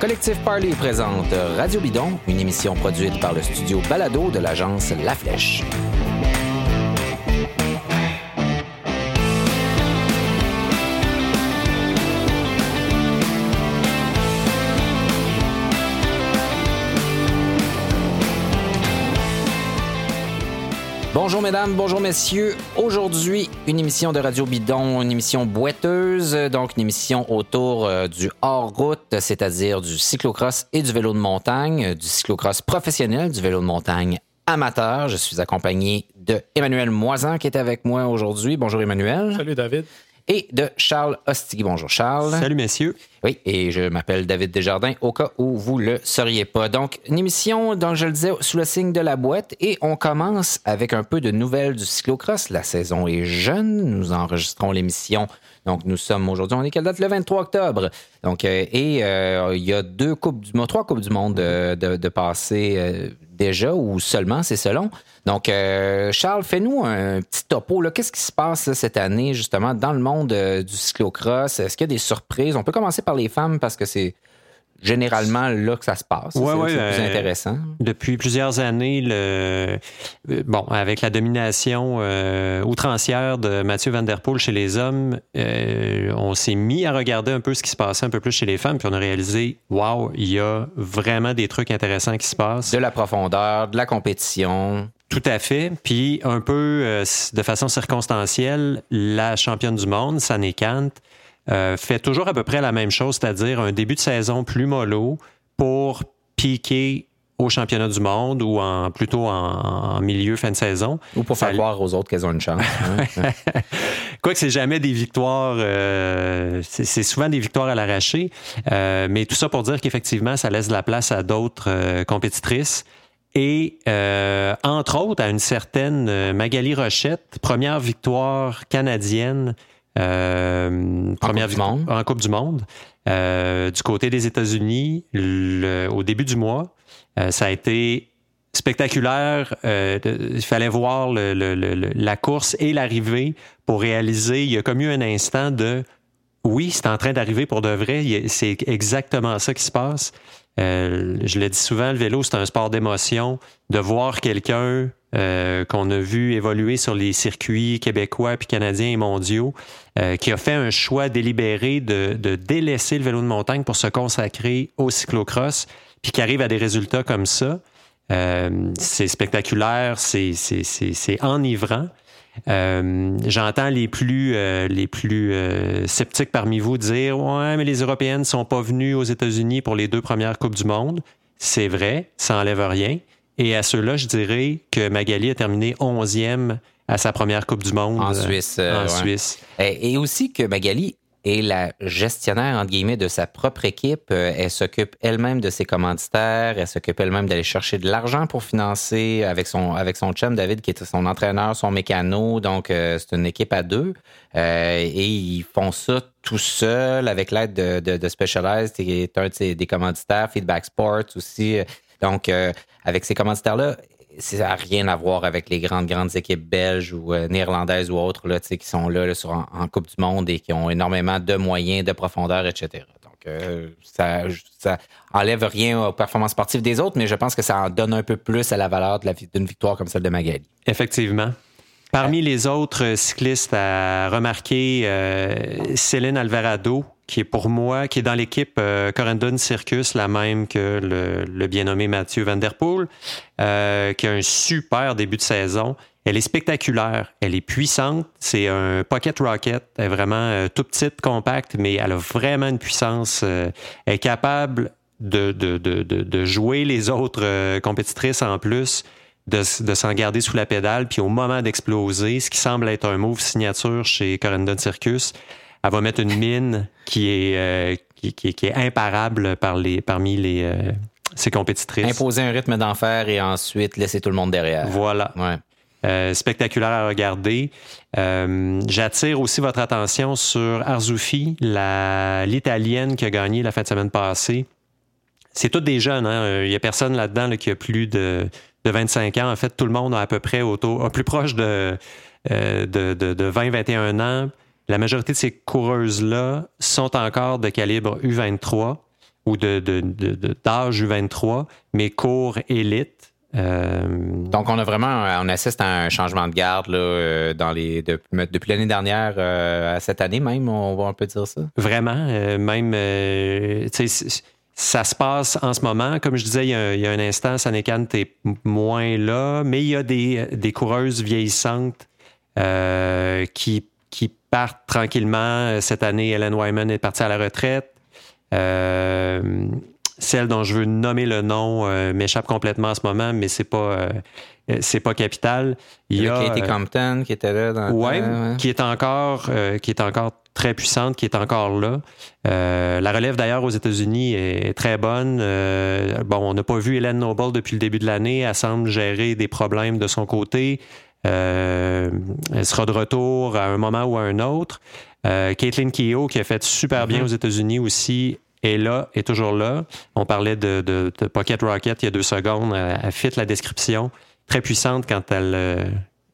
Collectif Parley présente Radio Bidon, une émission produite par le studio Balado de l'agence La Flèche. Bonjour mesdames, bonjour messieurs. Aujourd'hui, une émission de Radio Bidon, une émission boiteuse, donc une émission autour euh, du hors-route, c'est-à-dire du cyclocross et du vélo de montagne, du cyclocross professionnel, du vélo de montagne amateur. Je suis accompagné de Emmanuel Moisan qui est avec moi aujourd'hui. Bonjour Emmanuel. Salut David et de Charles Ostigui. Bonjour Charles. Salut messieurs. Oui, et je m'appelle David Desjardins au cas où vous le seriez pas. Donc, une émission, dont je le disais, sous le signe de la boîte et on commence avec un peu de nouvelles du cyclocross. La saison est jeune. Nous enregistrons l'émission. Donc, nous sommes aujourd'hui, on est quelle date? Le 23 octobre. Donc, euh, et euh, il y a deux coupes du monde, trois coupes du monde de, de, de passé déjà ou seulement, c'est selon. Donc, euh, Charles, fais-nous un petit topo. Qu'est-ce qui se passe cette année, justement, dans le monde euh, du cyclocross? Est-ce qu'il y a des surprises? On peut commencer par les femmes parce que c'est généralement là que ça se passe. Oui. C'est plus euh, intéressant. Depuis plusieurs années, le, bon, avec la domination outrancière de Mathieu Van Der Poel chez les hommes, on s'est mis à regarder un peu ce qui se passait un peu plus chez les femmes, puis on a réalisé, wow, il y a vraiment des trucs intéressants qui se passent. De la profondeur, de la compétition. Tout à fait. Puis un peu euh, de façon circonstancielle, la championne du monde, Sanne Kant, euh, fait toujours à peu près la même chose, c'est-à-dire un début de saison plus mollo pour piquer au championnat du monde ou en plutôt en, milieu fin de saison. Ou pour faire voir aux autres qu'elles ont une chance. Hein. Quoique c'est jamais des victoires, euh, c'est souvent des victoires à l'arraché, mais tout ça pour dire qu'effectivement ça laisse de la place à d'autres compétitrices. Et euh, entre autres, à une certaine euh, Magali Rochette, première victoire canadienne euh, première Coupe monde. en Coupe du Monde euh, du côté des États-Unis au début du mois. Euh, ça a été spectaculaire. il fallait voir le, le, la course et l'arrivée pour réaliser. Il y a comme eu un instant de oui, c'est en train d'arriver pour de vrai. C'est exactement ça qui se passe. Euh, je le dis souvent, le vélo, c'est un sport d'émotion. De voir quelqu'un euh, qu'on a vu évoluer sur les circuits québécois, puis canadiens et mondiaux, euh, qui a fait un choix délibéré de, de, délaisser le vélo de montagne pour se consacrer au cyclocross, puis qui arrive à des résultats comme ça. c'est spectaculaire, c'est enivrant. Euh, j'entends les plus, euh, les plus euh, sceptiques parmi vous dire Ouais, mais les Européennes ne sont pas venues aux États-Unis pour les deux premières Coupes du Monde. C'est vrai, ça n'enlève rien. Et à ceux-là, je dirais que Magali a terminé 11e à sa première Coupe du Monde. En Suisse. en Suisse. Et aussi que Magali et la gestionnaire, entre guillemets, de sa propre équipe. Euh, elle s'occupe elle-même de ses commanditaires, elle s'occupe elle-même d'aller chercher de l'argent pour financer avec son, avec son chum David, qui est son entraîneur, son mécano. Donc, euh, c'est une équipe à deux. Euh, et ils font ça tout seul avec l'aide de, de, Specialized, qui est un de des commanditaires, Feedback Sports aussi. Donc, avec ces commanditaires-là, ça n'a rien à voir avec les grandes, grandes équipes belges ou euh, néerlandaises ou autres là, qui sont là, sur, en, Coupe du Monde et qui ont énormément de moyens, de profondeur, etc. Donc, euh, ça, enlève rien aux performances sportives des autres, mais je pense que ça en donne un peu plus à la valeur d'une victoire comme celle de Magali. Effectivement. Parmi les autres cyclistes à remarquer, euh, Céline Alvarado, qui est pour moi, qui est dans l'équipe euh, Circus, la même que le, bien nommé Mathieu Van Der Poel, euh, qui a un super début de saison. Elle est spectaculaire, elle est puissante, c'est un pocket rocket, elle est vraiment euh, tout petite, compacte, mais elle a vraiment une puissance. elle est capable de, de jouer les autres compétitrices en plus, de, de s'en garder sous la pédale, puis au moment d'exploser, ce qui semble être un move signature chez Corendon Circus, elle va mettre une mine qui est, euh, qui, qui, est imparable par les, parmi les, euh, ses compétitrices. Imposer un rythme d'enfer et ensuite laisser tout le monde derrière. Voilà. Ouais. Euh, spectaculaire à regarder. J'attire aussi votre attention sur Arzoufi, l'Italienne qui a gagné la fin de semaine passée. C'est tous des jeunes. Hein? Il n'y a personne là-dedans qui a plus de, de 25 ans. En fait, tout le monde a à peu près autour, plus proche de, de, de, de 20-21 ans. La majorité de ces coureuses-là sont encore de calibre U23 ou de, d'âge U23, mais court élite. Euh, Donc, on a vraiment, on assiste à un changement de garde là, euh, dans les, depuis l'année dernière à cette année même, on va un peu dire ça? Vraiment, même, ça se passe en ce moment. Comme je disais il y a, un instant, Sanekan, t'es moins là, mais il y a des, des coureuses vieillissantes qui, qui partent tranquillement. Cette année, Ellen Wyman est partie à la retraite. Euh, celle dont je veux nommer le nom euh, m'échappe complètement en ce moment, mais c'est pas euh, c'est pas capital. Il y a Katie Compton qui était là dans ouais, qui est encore qui est encore très puissante, qui est encore là. la relève d'ailleurs aux États-Unis est très bonne. bon, on n'a pas vu Hélène Noble depuis le début de l'année. Elle semble gérer des problèmes de son côté. elle sera de retour à un moment ou à un autre. Caitlin Keogh, qui a fait super bien mm-hmm. aux États-Unis aussi, est là, est toujours là. On parlait de, Pocket Rocket il y a deux secondes. Elle, fit la description. Très puissante quand elle, euh,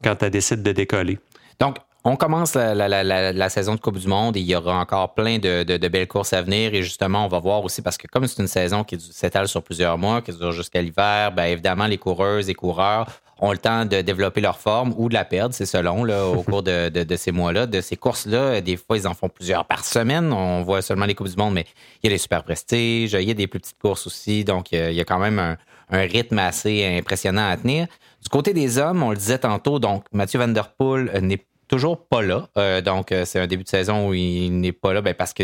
quand elle décide de décoller. Donc, on commence la, saison de Coupe du Monde et il y aura encore plein de, belles courses à venir. Et justement, on va voir aussi, parce que comme c'est une saison qui s'étale sur plusieurs mois, qui dure jusqu'à l'hiver, bien évidemment, les coureuses et coureurs ont le temps de développer leur forme ou de la perdre, c'est selon, là, au cours de, ces mois-là. De ces courses-là, des fois, ils en font plusieurs par semaine. On voit seulement les Coupes du Monde, mais il y a les super prestiges, il y a des plus petites courses aussi. Donc, il y a quand même un, rythme assez impressionnant à tenir. Du côté des hommes, on le disait tantôt, donc Mathieu Van Der Poel n'est toujours pas là. Euh, donc, euh, c'est un début de saison où il n'est pas là ben, parce que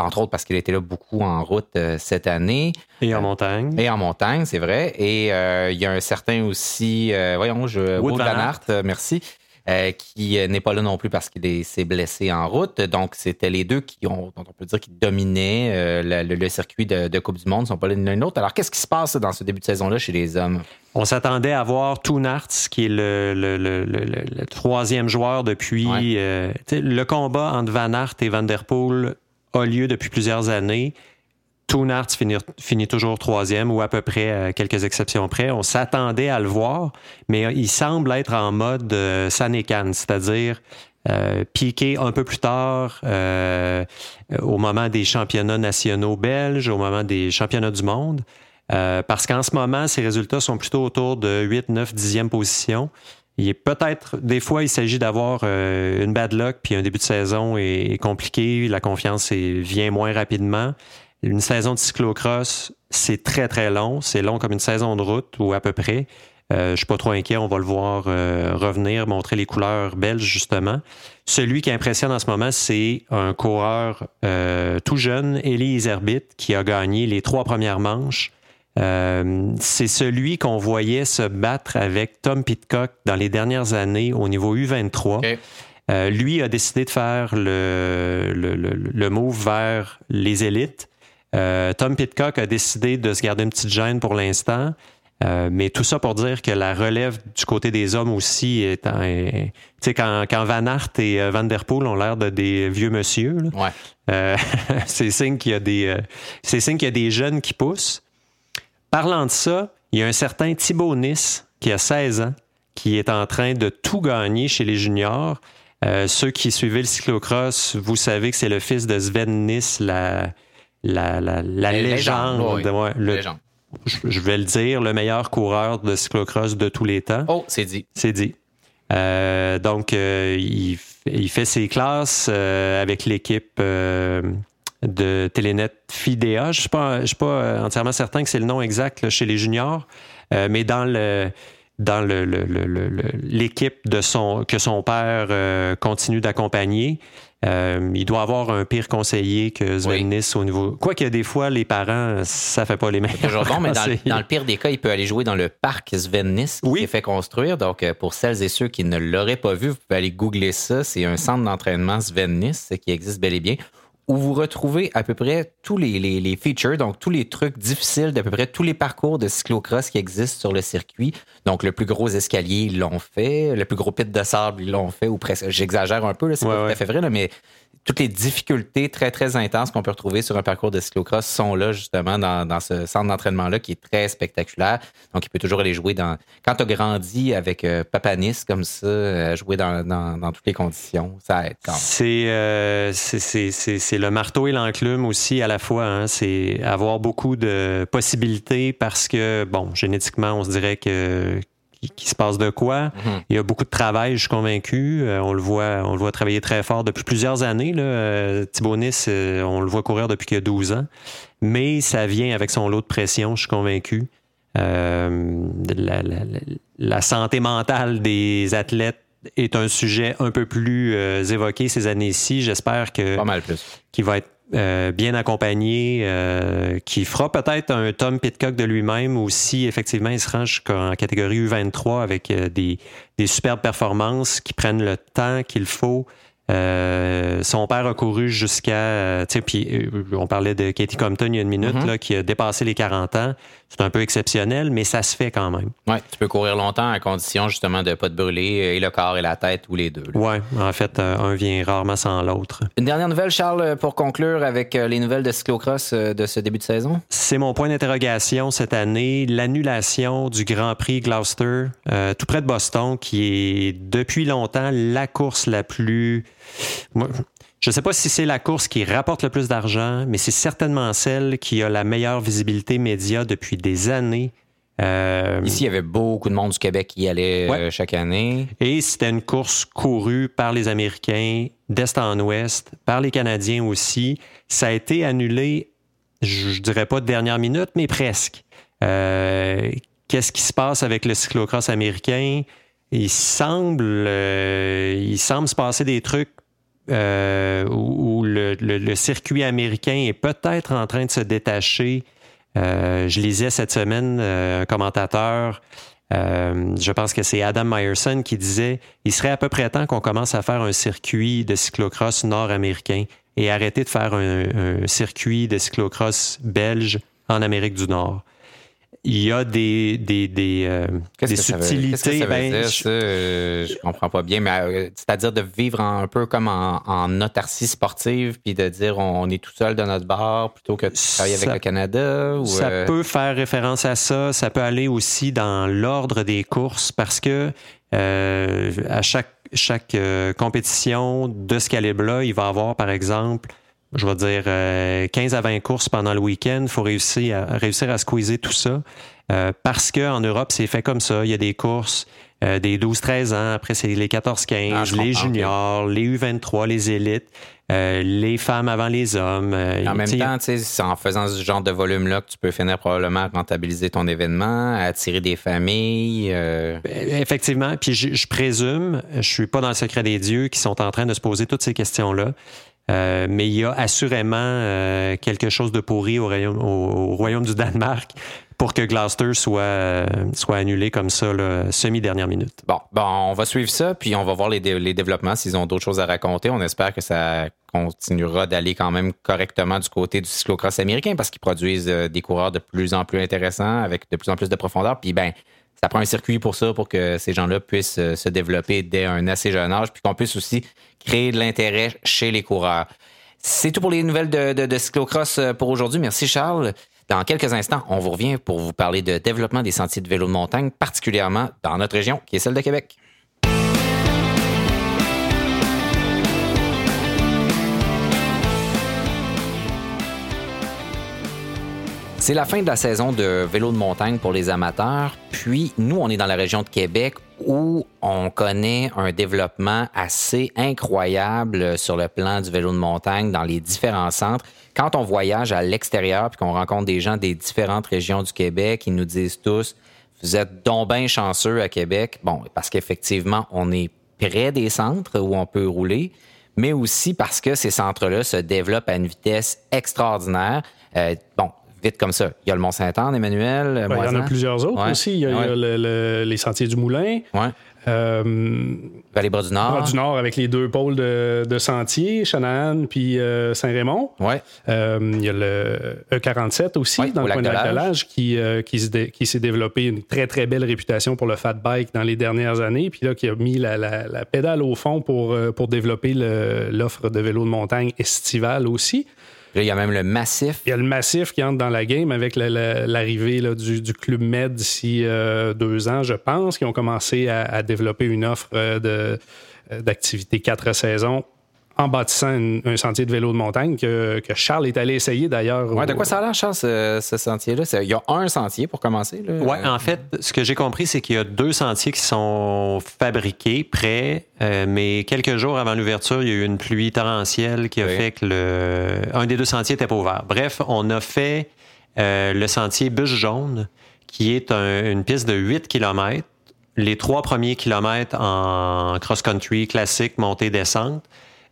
entre autres parce qu'il était là beaucoup en route euh, cette année. Et en montagne. Et en montagne, c'est vrai. Et euh, il y a un certain aussi, euh, voyons, je, Wood, Van Aert, merci, qui n'est pas là non plus parce qu'il s'est blessé en route. Donc, c'était les deux qui ont, dont on peut dire, qui dominaient le, circuit de, Coupe du Monde, ils ne sont pas l'un l'autre. Alors, qu'est-ce qui se passe dans ce début de saison-là chez les hommes? On s'attendait à voir Toonarts, qui est le, troisième joueur depuis le combat entre Van Aert et Van Der Poel a lieu depuis plusieurs années. Toonarts finit, toujours troisième ou à peu près, à quelques exceptions près. On s'attendait à le voir, mais il semble être en mode euh, Sanekan, c'est-à-dire euh, piqué un peu plus tard euh, au moment des championnats nationaux belges, au moment des championnats du monde. Euh, parce qu'en ce moment, ses résultats sont plutôt autour de 8, 9, 10e position. Il est peut-être, des fois, il s'agit d'avoir euh, une bad luck, puis un début de saison est, compliqué, la confiance vient moins rapidement. Une saison de cyclocross, c'est très, très long. C'est long comme une saison de route, ou à peu près. Euh, je suis pas trop inquiet, on va le voir euh, revenir, montrer les couleurs belges, justement. Celui qui impressionne en ce moment, c'est un coureur euh, tout jeune, Elie Herbit, qui a gagné les trois premières manches euh, c'est celui qu'on voyait se battre avec Tom Pitcock dans les dernières années au niveau U23. Euh, lui a décidé de faire le, le, le, move vers les élites. Euh, Tom Pitcock a décidé de se garder une petite gêne pour l'instant. mais tout ça pour dire que la relève du côté des hommes aussi est, tu sais quand, quand Van Aert et Van Der Poel ont l'air de des vieux monsieur, c'est signe qu'il y a des c'est signe qu'il y a des jeunes qui poussent. Parlant de ça, il y a un certain Thibaut Nice qui a 16 ans, qui est en train de tout gagner chez les juniors. Euh, ceux qui suivaient le cyclocross, vous savez que c'est le fils de Sven Nice, la, la, la, légende. Je, vais le dire, le meilleur coureur de cyclocross de tous les temps. Oh, c'est dit. C'est dit. Euh, donc, euh, il, il, fait ses classes avec l'équipe de Telenet Fidea. Je ne suis pas, suis pas euh, entièrement certain que c'est le nom exact chez les juniors, euh, mais dans le dans l'équipe le, de son que son père euh, continue d'accompagner. Il doit avoir un pire conseiller que Sven au niveau. Quoi qu'il y a des fois, les parents, ça fait pas les mêmes. Toujours bon, mais dans, le pire des cas, il peut aller jouer dans le parc Sven qui s'est fait construire. Donc, pour celles et ceux qui ne l'auraient pas vu, vous pouvez aller googler ça. C'est un centre d'entraînement Sven qui existe bel et bien où vous retrouvez à peu près tous les, les, features, donc tous les trucs difficiles d'à peu près tous les parcours de cyclocross qui existent sur le circuit. Donc, le plus gros escalier, ils l'ont fait. Le plus gros pit de sable, ils l'ont fait, ou presque. J'exagère un peu, c'est pas tout à fait vrai, mais toutes les difficultés très, très intenses qu'on peut retrouver sur un parcours de cyclocross sont là, justement, dans, ce centre d'entraînement-là qui est très spectaculaire. Donc, il peut toujours aller jouer dans. Quand tu as grandi avec euh, Papanis comme ça, jouer dans, toutes les conditions, ça aide quand même. C'est le marteau et l'enclume aussi à la fois. Hein. C'est avoir beaucoup de possibilités parce que, bon, génétiquement, on se dirait que qui, se passe de quoi. Mhm. Il y a beaucoup de travail, je suis convaincu. Euh, on le voit, on le voit travailler très fort depuis plusieurs années. Là. Euh, euh, on le voit courir depuis qu'il a 12 ans. Mais ça vient avec son lot de pression, je suis convaincu. la, santé mentale des athlètes est un sujet un peu plus évoqué ces années-ci. J'espère que pas mal plus. Qui va être euh, bien accompagné, euh, qui fera peut-être un Tom Pitcock de lui-même ou si effectivement il se range en catégorie U23 avec euh, des, des superbes performances qui prennent le temps qu'il faut son père a couru jusqu'à, tu sais, puis on parlait de Katie Compton il y a une minute, mm-hmm. là, qui a dépassé les 40 ans. C'est un peu exceptionnel, mais ça se fait quand même. Oui, tu peux courir longtemps à condition justement de ne pas te brûler et le corps et la tête ou les deux. Oui, en fait, un vient rarement sans l'autre. Une dernière nouvelle, Charles, pour conclure avec les nouvelles de cyclocross de ce début de saison? C'est mon point d'interrogation cette année, l'annulation du Grand Prix Gloucester, tout près de Boston, qui est depuis longtemps la course la plus je ne sais pas si c'est la course qui rapporte le plus d'argent, mais c'est certainement celle qui a la meilleure visibilité média depuis des années. Euh, Ici, il y avait beaucoup de monde du Québec qui y allait euh, chaque année. Et c'était une course courue par les Américains, d'est en ouest, par les Canadiens aussi. Ça a été annulé, je, ne dirais pas de dernière minute, mais presque. Euh, qu'est-ce qui se passe avec le cyclocross américain? Il semble, il semble se passer des trucs euh, où, le, circuit américain est peut-être en train de se détacher. Euh, je lisais cette semaine euh, un commentateur, je pense que c'est Adam Meyerson qui disait il serait à peu près temps qu'on commence à faire un circuit de cyclocross nord-américain et arrêter de faire un circuit de cyclocross belge en Amérique du Nord il y a des, des, des, euh, des subtilités. Qu'est-ce que ça veut ben, dire, ça? Euh, je comprends pas bien, mais euh, c'est-à-dire de vivre un peu comme en, en, autarcie sportive, puis de dire on, est tout seul dans notre bar plutôt que de travailler avec le Canada? Ou, ça peut faire référence à ça. Ça peut aller aussi dans l'ordre des courses parce que à chaque, chaque compétition de ce calibre-là, il va y avoir, par exemple, je vais dire, 15 euh, à 20 courses pendant le week-end. Il faut réussir à, réussir à squeezer tout ça. Euh, parce qu'en Europe, c'est fait comme ça. Il y a des courses euh, des 12-13 ans, après c'est les 14-15, ah, les juniors, les U23, les élites, les femmes avant les hommes. en même temps, c'est en faisant ce genre de volume-là que tu peux finir probablement à rentabiliser ton événement, à attirer des familles. Ben, effectivement. Puis je, je, présume, je suis pas dans le secret des dieux, qui sont en train de se poser toutes ces questions-là. Euh, mais il y a assurément euh, quelque chose de pourri au royaume, au, royaume du Danemark pour que Gloucester soit, euh, annulé comme ça, semi-dernière minute. Bon, bon, on va suivre ça, puis on va voir les, les développements s'ils ont d'autres choses à raconter. On espère que ça continuera d'aller quand même correctement du côté du cyclocross américain parce qu'ils produisent des coureurs de plus en plus intéressants avec de plus en plus de profondeur. Puis ben, ça prend un circuit pour ça, pour que ces gens-là puissent se développer dès un assez jeune âge, puis qu'on puisse aussi créer de l'intérêt chez les coureurs. C'est tout pour les nouvelles de, de, cyclocross euh, pour aujourd'hui. Merci Charles. Dans quelques instants, on vous revient pour vous parler de développement des sentiers de vélo de montagne, particulièrement dans notre région, qui est celle de Québec. C'est la fin de la saison de vélo de montagne pour les amateurs. Puis, nous, on est dans la région de Québec où on connaît un développement assez incroyable sur le plan du vélo de montagne dans les différents centres. Quand on voyage à l'extérieur puis qu'on rencontre des gens des différentes régions du Québec, ils nous disent tous Vous êtes donc bien chanceux à Québec. Bon, parce qu'effectivement, on est près des centres où on peut rouler, mais aussi parce que ces centres-là se développent à une vitesse extraordinaire. Euh, bon, vite comme ça. Il y a le Mont-Saint-Anne, Emmanuel. il y en a plusieurs autres aussi. Il y a, les Sentiers du Moulin. Ouais. Euh, Vallée-Bras du Nord. Bras du Nord avec les deux pôles de, de sentiers, Chanahan puis euh, Saint-Raymond. Ouais. Euh, il y a le E47 aussi, dans le coin de l'âge, qui, qui s'est développé une très, très belle réputation pour le fat bike dans les dernières années. Puis là, qui a mis la, la pédale au fond pour, pour développer l'offre de vélos de montagne estivale aussi il y a même le massif. Il y a le massif qui entre dans la game avec l'arrivée du, Club Med d'ici euh, deux ans, je pense, qui ont commencé à, développer une offre euh, euh, d'activité quatre saisons en bâtissant un sentier de vélo de montagne que, Charles est allé essayer d'ailleurs. Ouais, de quoi ça a l'air, Charles, ce, sentier-là? Il y a un sentier pour commencer. Oui, en fait, ce que j'ai compris, c'est qu'il y a deux sentiers qui sont fabriqués, prêts, euh, mais quelques jours avant l'ouverture, il y a eu une pluie torrentielle qui a fait que le, un des deux sentiers n'était pas ouvert. Bref, on a fait euh, le sentier Bûche Jaune, qui est une piste de 8 km. Les trois premiers kilomètres en cross-country classique, montée-descente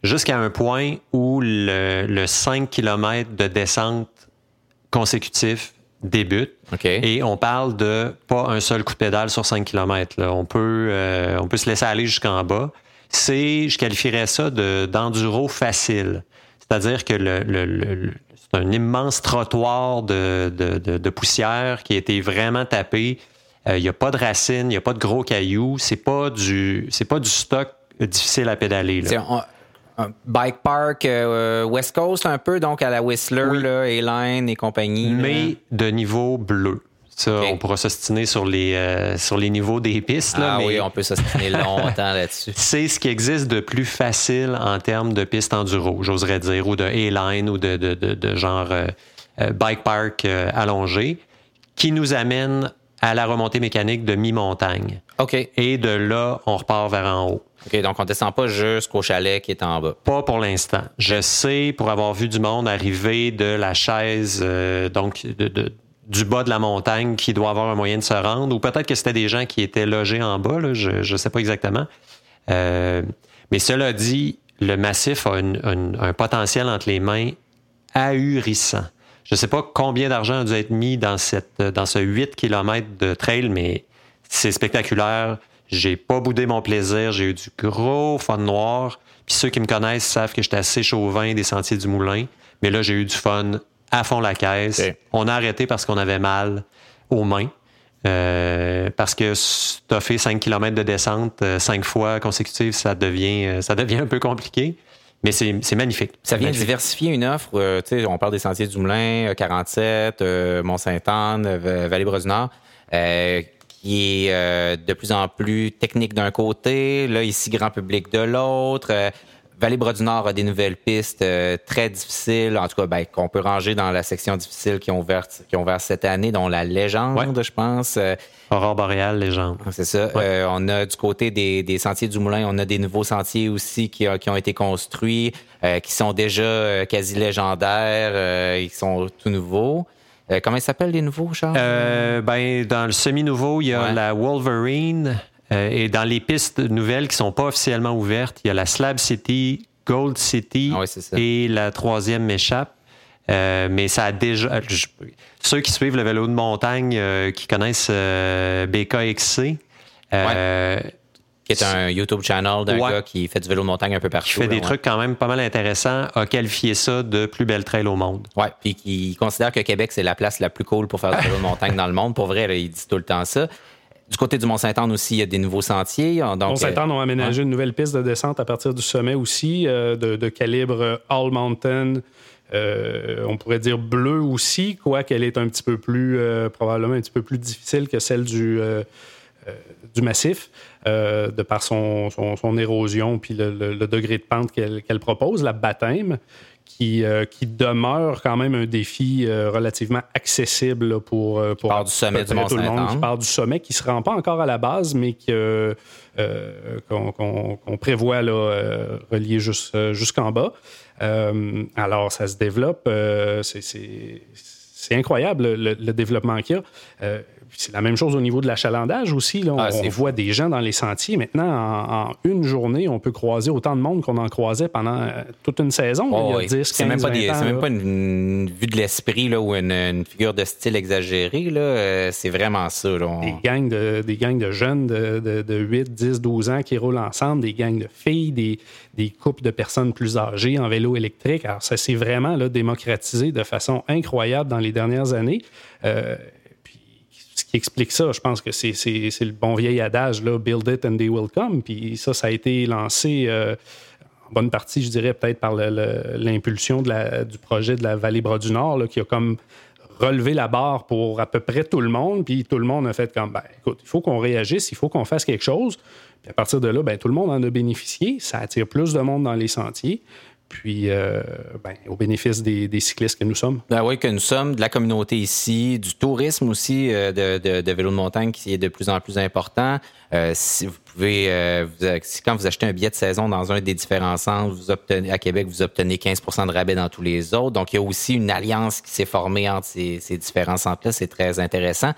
jusqu'à un point où le, 5 km de descente consécutif débute. Et on parle de pas un seul coup de pédale sur 5 km. On, peut, euh, on peut se laisser aller jusqu'en bas. C'est, je qualifierais ça d'enduro facile. C'est-à-dire que le, c'est un immense trottoir de, poussière qui a été vraiment tapé. Euh, il n'y a pas de racines, il n'y a pas de gros cailloux. C'est pas du, c'est pas du stock difficile à pédaler. Là bike park euh, West Coast un peu, donc à la Whistler, A-Line et compagnie. Mais de niveau bleu. Ça, on pourra s'ostiner sur les, euh, sur les niveaux des pistes. ah mais oui, on peut s'ostiner longtemps là-dessus. C'est ce qui existe de plus facile en termes de pistes enduro, j'oserais dire, ou de A-line ou de, de, de, genre euh, bike park allongé, qui nous amène à la remontée mécanique de mi-montagne. OK. Et de là, on repart vers en haut. OK, donc on descend pas jusqu'au chalet qui est en bas. Pas pour l'instant. Je sais, pour avoir vu du monde arriver de la chaise, euh, donc du bas de la montagne, qui doit avoir un moyen de se rendre, ou peut-être que c'était des gens qui étaient logés en bas, je ne sais pas exactement. Euh, mais cela dit, le massif a un potentiel entre les mains ahurissant. Je ne sais pas combien d'argent a dû être mis dans, cette, dans ce 8 km de trail, mais c'est spectaculaire. J'ai pas boudé mon plaisir. J'ai eu du gros fun noir. Puis ceux qui me connaissent savent que j'étais assez chauvin des sentiers du moulin. Mais là, j'ai eu du fun à fond la caisse. On a arrêté parce qu'on avait mal aux mains. Euh, parce que tu as fait 5 km de descente 5 euh, fois consécutives, ça devient, euh, ça devient un peu compliqué. Mais c'est magnifique. Ça vient diversifier une offre. on parle des sentiers du Moulin, 47, Mont-Saint-Anne, Vallée-Bras-du-Nord qui est euh, de plus en plus technique d'un côté, là ici grand public de l'autre. Euh, Vallée-Bras du Nord a des nouvelles pistes euh, très difficiles, en tout cas ben, qu'on peut ranger dans la section difficile qui ont ouvert, qui ont ouvert cette année, dont la légende, je pense. Aurore boréale, légende. C'est ça. on a du côté des, des, sentiers du Moulin, on a des nouveaux sentiers aussi qui, qui ont été construits, qui sont déjà quasi légendaires, ils sont tout nouveaux. Euh, comment ils s'appellent les nouveaux, Charles? Euh, ben, dans le semi-nouveau, il y a la Wolverine. Euh, et dans les pistes nouvelles qui ne sont pas officiellement ouvertes, il y a la Slab City, Gold City ah et la troisième m'échappe. mais ça a déjà. ceux qui suivent le vélo de montagne, qui connaissent BKXC, qui est un YouTube channel d'un gars qui fait du vélo de montagne un peu partout. Qui fait des trucs quand même pas mal intéressants, a qualifié ça de plus belle trail au monde. Ouais, puis qui considère que Québec, c'est la place la plus cool pour faire du vélo de montagne dans le monde. Pour vrai, il dit tout le temps ça. Du côté du Mont-Saint-Anne aussi, il y a des nouveaux sentiers. Mont-Saint-Anne ont aménagé une nouvelle piste de descente à partir du sommet aussi, euh, de, calibre All Mountain. Euh, on pourrait dire bleu aussi, quoi qu'elle est un petit peu plus, euh, probablement un petit peu plus difficile que celle du, du massif. De par son, son, érosion puis le, degré de pente qu'elle propose, la baptême, qui, euh, qui, demeure quand même un défi euh, relativement accessible pour, pour du sommet du tout le monde, qui part du sommet, qui ne se rend pas encore à la base, mais qu'on prévoit là, relier jusqu'en bas. alors, ça se développe. c'est incroyable le, développement qu'il y a c'est la même chose au niveau de l'achalandage aussi. Là. Ah, on, voit des gens dans les sentiers. Maintenant, en, une journée, on peut croiser autant de monde qu'on en croisait pendant euh, toute une saison. Oh, c'est même, pas, même pas une, vue de l'esprit ou une, figure de style exagérée. Euh, c'est vraiment ça. Des, gangs de, des gangs de jeunes de, de, 8, 10, 12 ans qui roulent ensemble, des gangs de filles, des, des couples de personnes plus âgées en vélo électrique. Alors, ça s'est vraiment là, démocratisé de façon incroyable dans les dernières années. Euh, qui explique ça, je pense que c'est le bon vieil adage, là, build it and they will come. Puis ça, ça a été lancé euh, en bonne partie, je dirais, peut-être par l'impulsion du projet de la vallée Bras du Nord, qui a comme relevé la barre pour à peu près tout le monde. Puis tout le monde a fait comme, ben, écoute, il faut qu'on réagisse, il faut qu'on fasse quelque chose. Puis à partir de là, ben, tout le monde en a bénéficié. Ça attire plus de monde dans les sentiers puis euh, ben, au bénéfice des, cyclistes que nous sommes. Ben oui, que nous sommes, de la communauté ici, du tourisme aussi euh, de, de, de, vélo de montagne qui est de plus en plus important. Euh, si vous pouvez, quand vous achetez un billet de saison dans un des différents centres, vous obtenez à Québec, vous obtenez 15% de rabais dans tous les autres. Donc, il y a aussi une alliance qui s'est formée entre ces, ces différents centres-là. C'est très intéressant.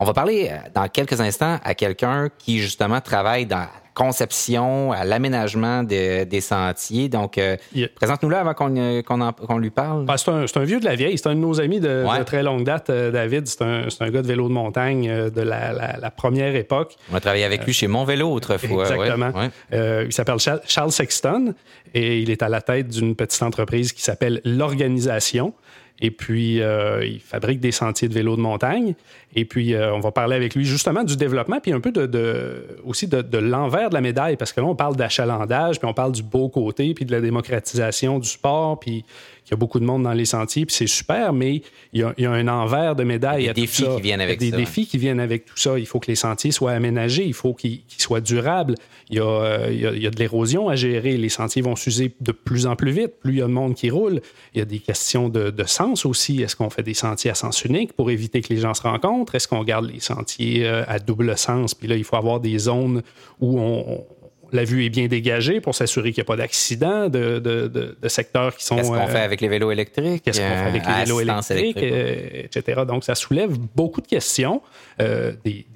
On va parler dans quelques instants à quelqu'un qui justement travaille dans conception, à l'aménagement des sentiers. Donc, euh, présente-nous-le avant qu'on euh, lui parle. Ben, c'est un, vieux de la vieille. C'est un de nos amis de, très longue date, euh, David. C'est un, gars de vélo de montagne de la, première époque. On a travaillé avec lui chez Mon Vélo autrefois. Exactement. il s'appelle Charles Sexton et il est à la tête d'une petite entreprise qui s'appelle l'Organisation. Et puis, il fabrique des sentiers de vélo de montagne. Et puis, euh, on va parler avec lui justement du développement, puis un peu de, aussi de, l'envers de la médaille, parce que là, on parle d'achalandage, puis on parle du beau côté, puis de la démocratisation du sport, puis qu'il y a beaucoup de monde dans les sentiers, puis c'est super, mais il y, a, un envers de médaille. Il y a des défis qui viennent avec ça. Des défis qui viennent avec tout ça. Il faut que les sentiers soient aménagés, il faut qu'ils soient durables. Il y, a, euh, il, y a, de l'érosion à gérer. Les sentiers vont s'user de plus en plus vite, plus il y a de monde qui roule. Il y a des questions de, de sens aussi. Est-ce qu'on fait des sentiers à sens unique pour éviter que les gens se rencontrent? Est-ce qu'on garde les sentiers euh, à double sens? Puis là, il faut avoir des zones où on, la vue est bien dégagée pour s'assurer qu'il n'y a pas d'accident de, de, secteurs qui sont. Qu'est-ce qu'on fait avec les vélos électriques? Qu'est-ce qu'on fait avec les vélos électriques, euh, etc. Donc, ça soulève beaucoup de questions, euh, des,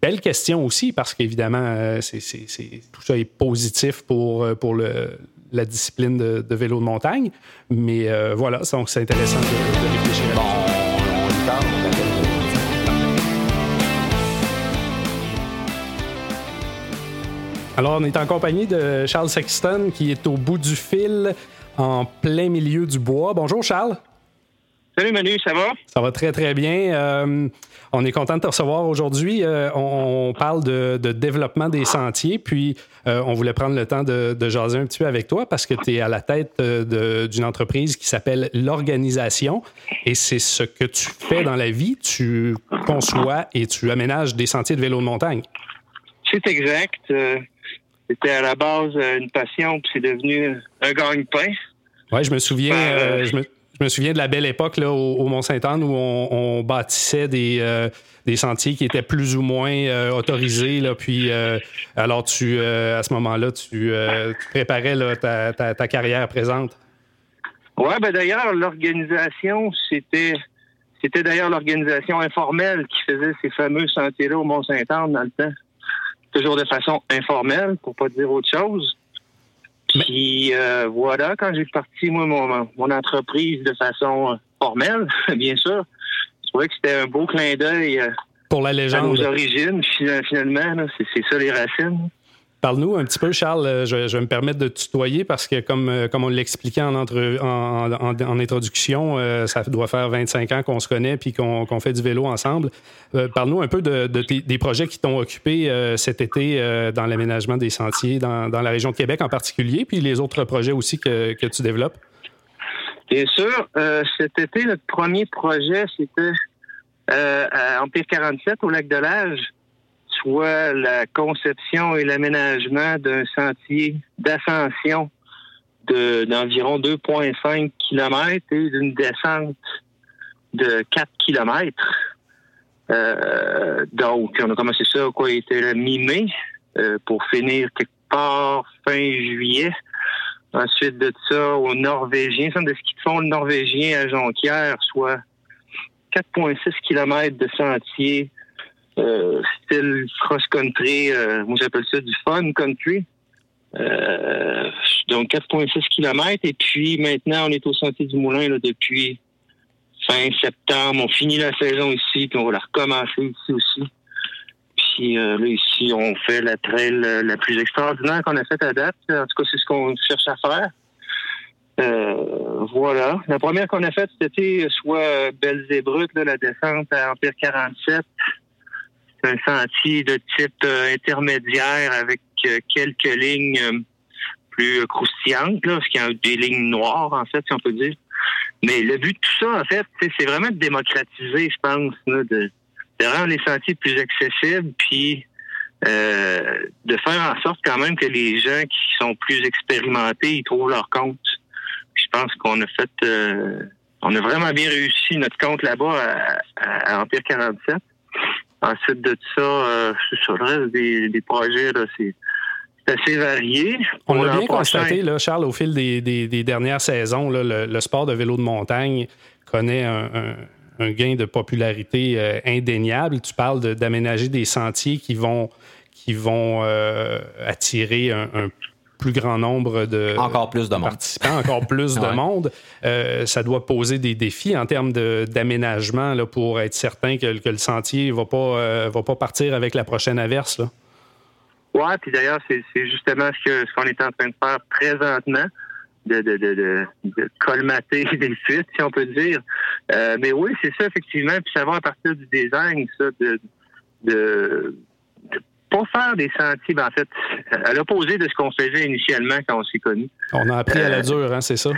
belles questions aussi, parce qu'évidemment, tout ça est positif pour, pour le, la discipline de, vélo de montagne. Mais voilà, donc c'est intéressant de, réfléchir à ça. Alors, on est en compagnie de Charles Sexton qui est au bout du fil en plein milieu du bois. Bonjour Charles. Salut Manu, ça va? Ça va très très bien. Euh, on est content de te recevoir aujourd'hui. Euh, on, parle de, développement des sentiers, puis euh, on voulait prendre le temps de, jaser un petit peu avec toi parce que tu es à la tête d'une entreprise qui s'appelle l'Organisation et c'est ce que tu fais dans la vie. Tu conçois et tu aménages des sentiers de vélo de montagne. C'est exact. C'était à la base euh, une passion, puis c'est devenu un gagne-pain. Oui, je me souviens. Euh, euh, je, me, souviens de la belle époque là, au, Mont-Saint-Anne où on, bâtissait des, des sentiers qui étaient plus ou moins autorisés. Là, puis, alors, tu, à ce moment-là, tu, préparais ta, ta, carrière présente. Oui, ben d'ailleurs, l'organisation, c'était c'était d'ailleurs l'organisation informelle qui faisait ces fameux sentiers-là au Mont-Saint-Anne dans le temps toujours de façon informelle, pour pas dire autre chose. Puis euh, voilà, quand j'ai parti moi mon, mon entreprise de façon euh, formelle, bien sûr, je trouvais que c'était un beau clin d'œil euh, pour la légende. À nos origines, finalement, c'est ça les racines. Parle-nous un petit peu, Charles. Euh, je, vais me permettre de tutoyer parce que, comme, euh, on l'expliquait en, introduction, euh, ça doit faire 25 ans qu'on se connaît puis qu'on fait du vélo ensemble. Parle-nous un peu de, des projets qui t'ont occupé cet été dans l'aménagement des sentiers dans, la région de Québec en particulier, puis les autres projets aussi que, que tu développes. Bien sûr. cet été, notre premier projet, c'était en Empire 47 au lac de l'Age soit la conception et l'aménagement d'un sentier d'ascension d'environ 2,5 km et d'une descente de 4 km. Euh, donc, on a commencé ça, quoi, était le mi-mai, euh, pour finir quelque part fin juillet. Ensuite de ça, au Norvégien, centre de ski de fond norvégien à Jonquière, soit 4,6 km de sentier style cross-country, moi j'appelle ça du fun country. donc 4,6 km. Et puis maintenant, on est au Sentier du Moulin depuis fin septembre. On finit la saison ici, puis on va la recommencer ici aussi. Puis là, ici, on fait la trail la plus extraordinaire qu'on a faite à date. En tout cas, c'est ce qu'on cherche à faire. Euh, voilà. La première qu'on a faite c'était soit Belles et Brutes, la descente à Empire 47. Un sentier de type euh, intermédiaire avec euh, quelques lignes plus croustillantes, là, parce qu'il y a des lignes noires, en fait, si on peut dire. Mais le but de tout ça, en fait, c'est vraiment de démocratiser, je pense, de, rendre les sentiers plus accessibles, puis de faire en sorte quand même que les gens qui sont plus expérimentés, ils trouvent leur compte je pense qu'on a fait, euh, on a vraiment bien réussi notre compte là-bas à, Empire 47. Ensuite de ça, euh, sur le reste des, projets, c'est assez varié. On l'a bien constaté, là, Charles, au fil des, dernières saisons, le, sport de vélo de montagne connaît un, gain de popularité euh, indéniable. Tu parles d'aménager des sentiers qui vont, qui vont attirer un, un, plus grand nombre de encore plus de participants, encore plus de monde. Euh, ça doit poser des défis en termes d'aménagement pour être certain que, le sentier ne va, pas, euh, va pas partir avec la prochaine averse. Oui, puis d'ailleurs, c'est justement ce qu'on est en train de faire présentement. De, de, de, colmater des fuites, si on peut dire. Euh, mais oui, c'est ça, effectivement. Puis ça va à partir du design, ça, de, de pas faire des sentiers, ben en fait, à l'opposé de ce qu'on faisait initialement quand on s'est connus. On a appris à la euh, dure, hein, c'est ça?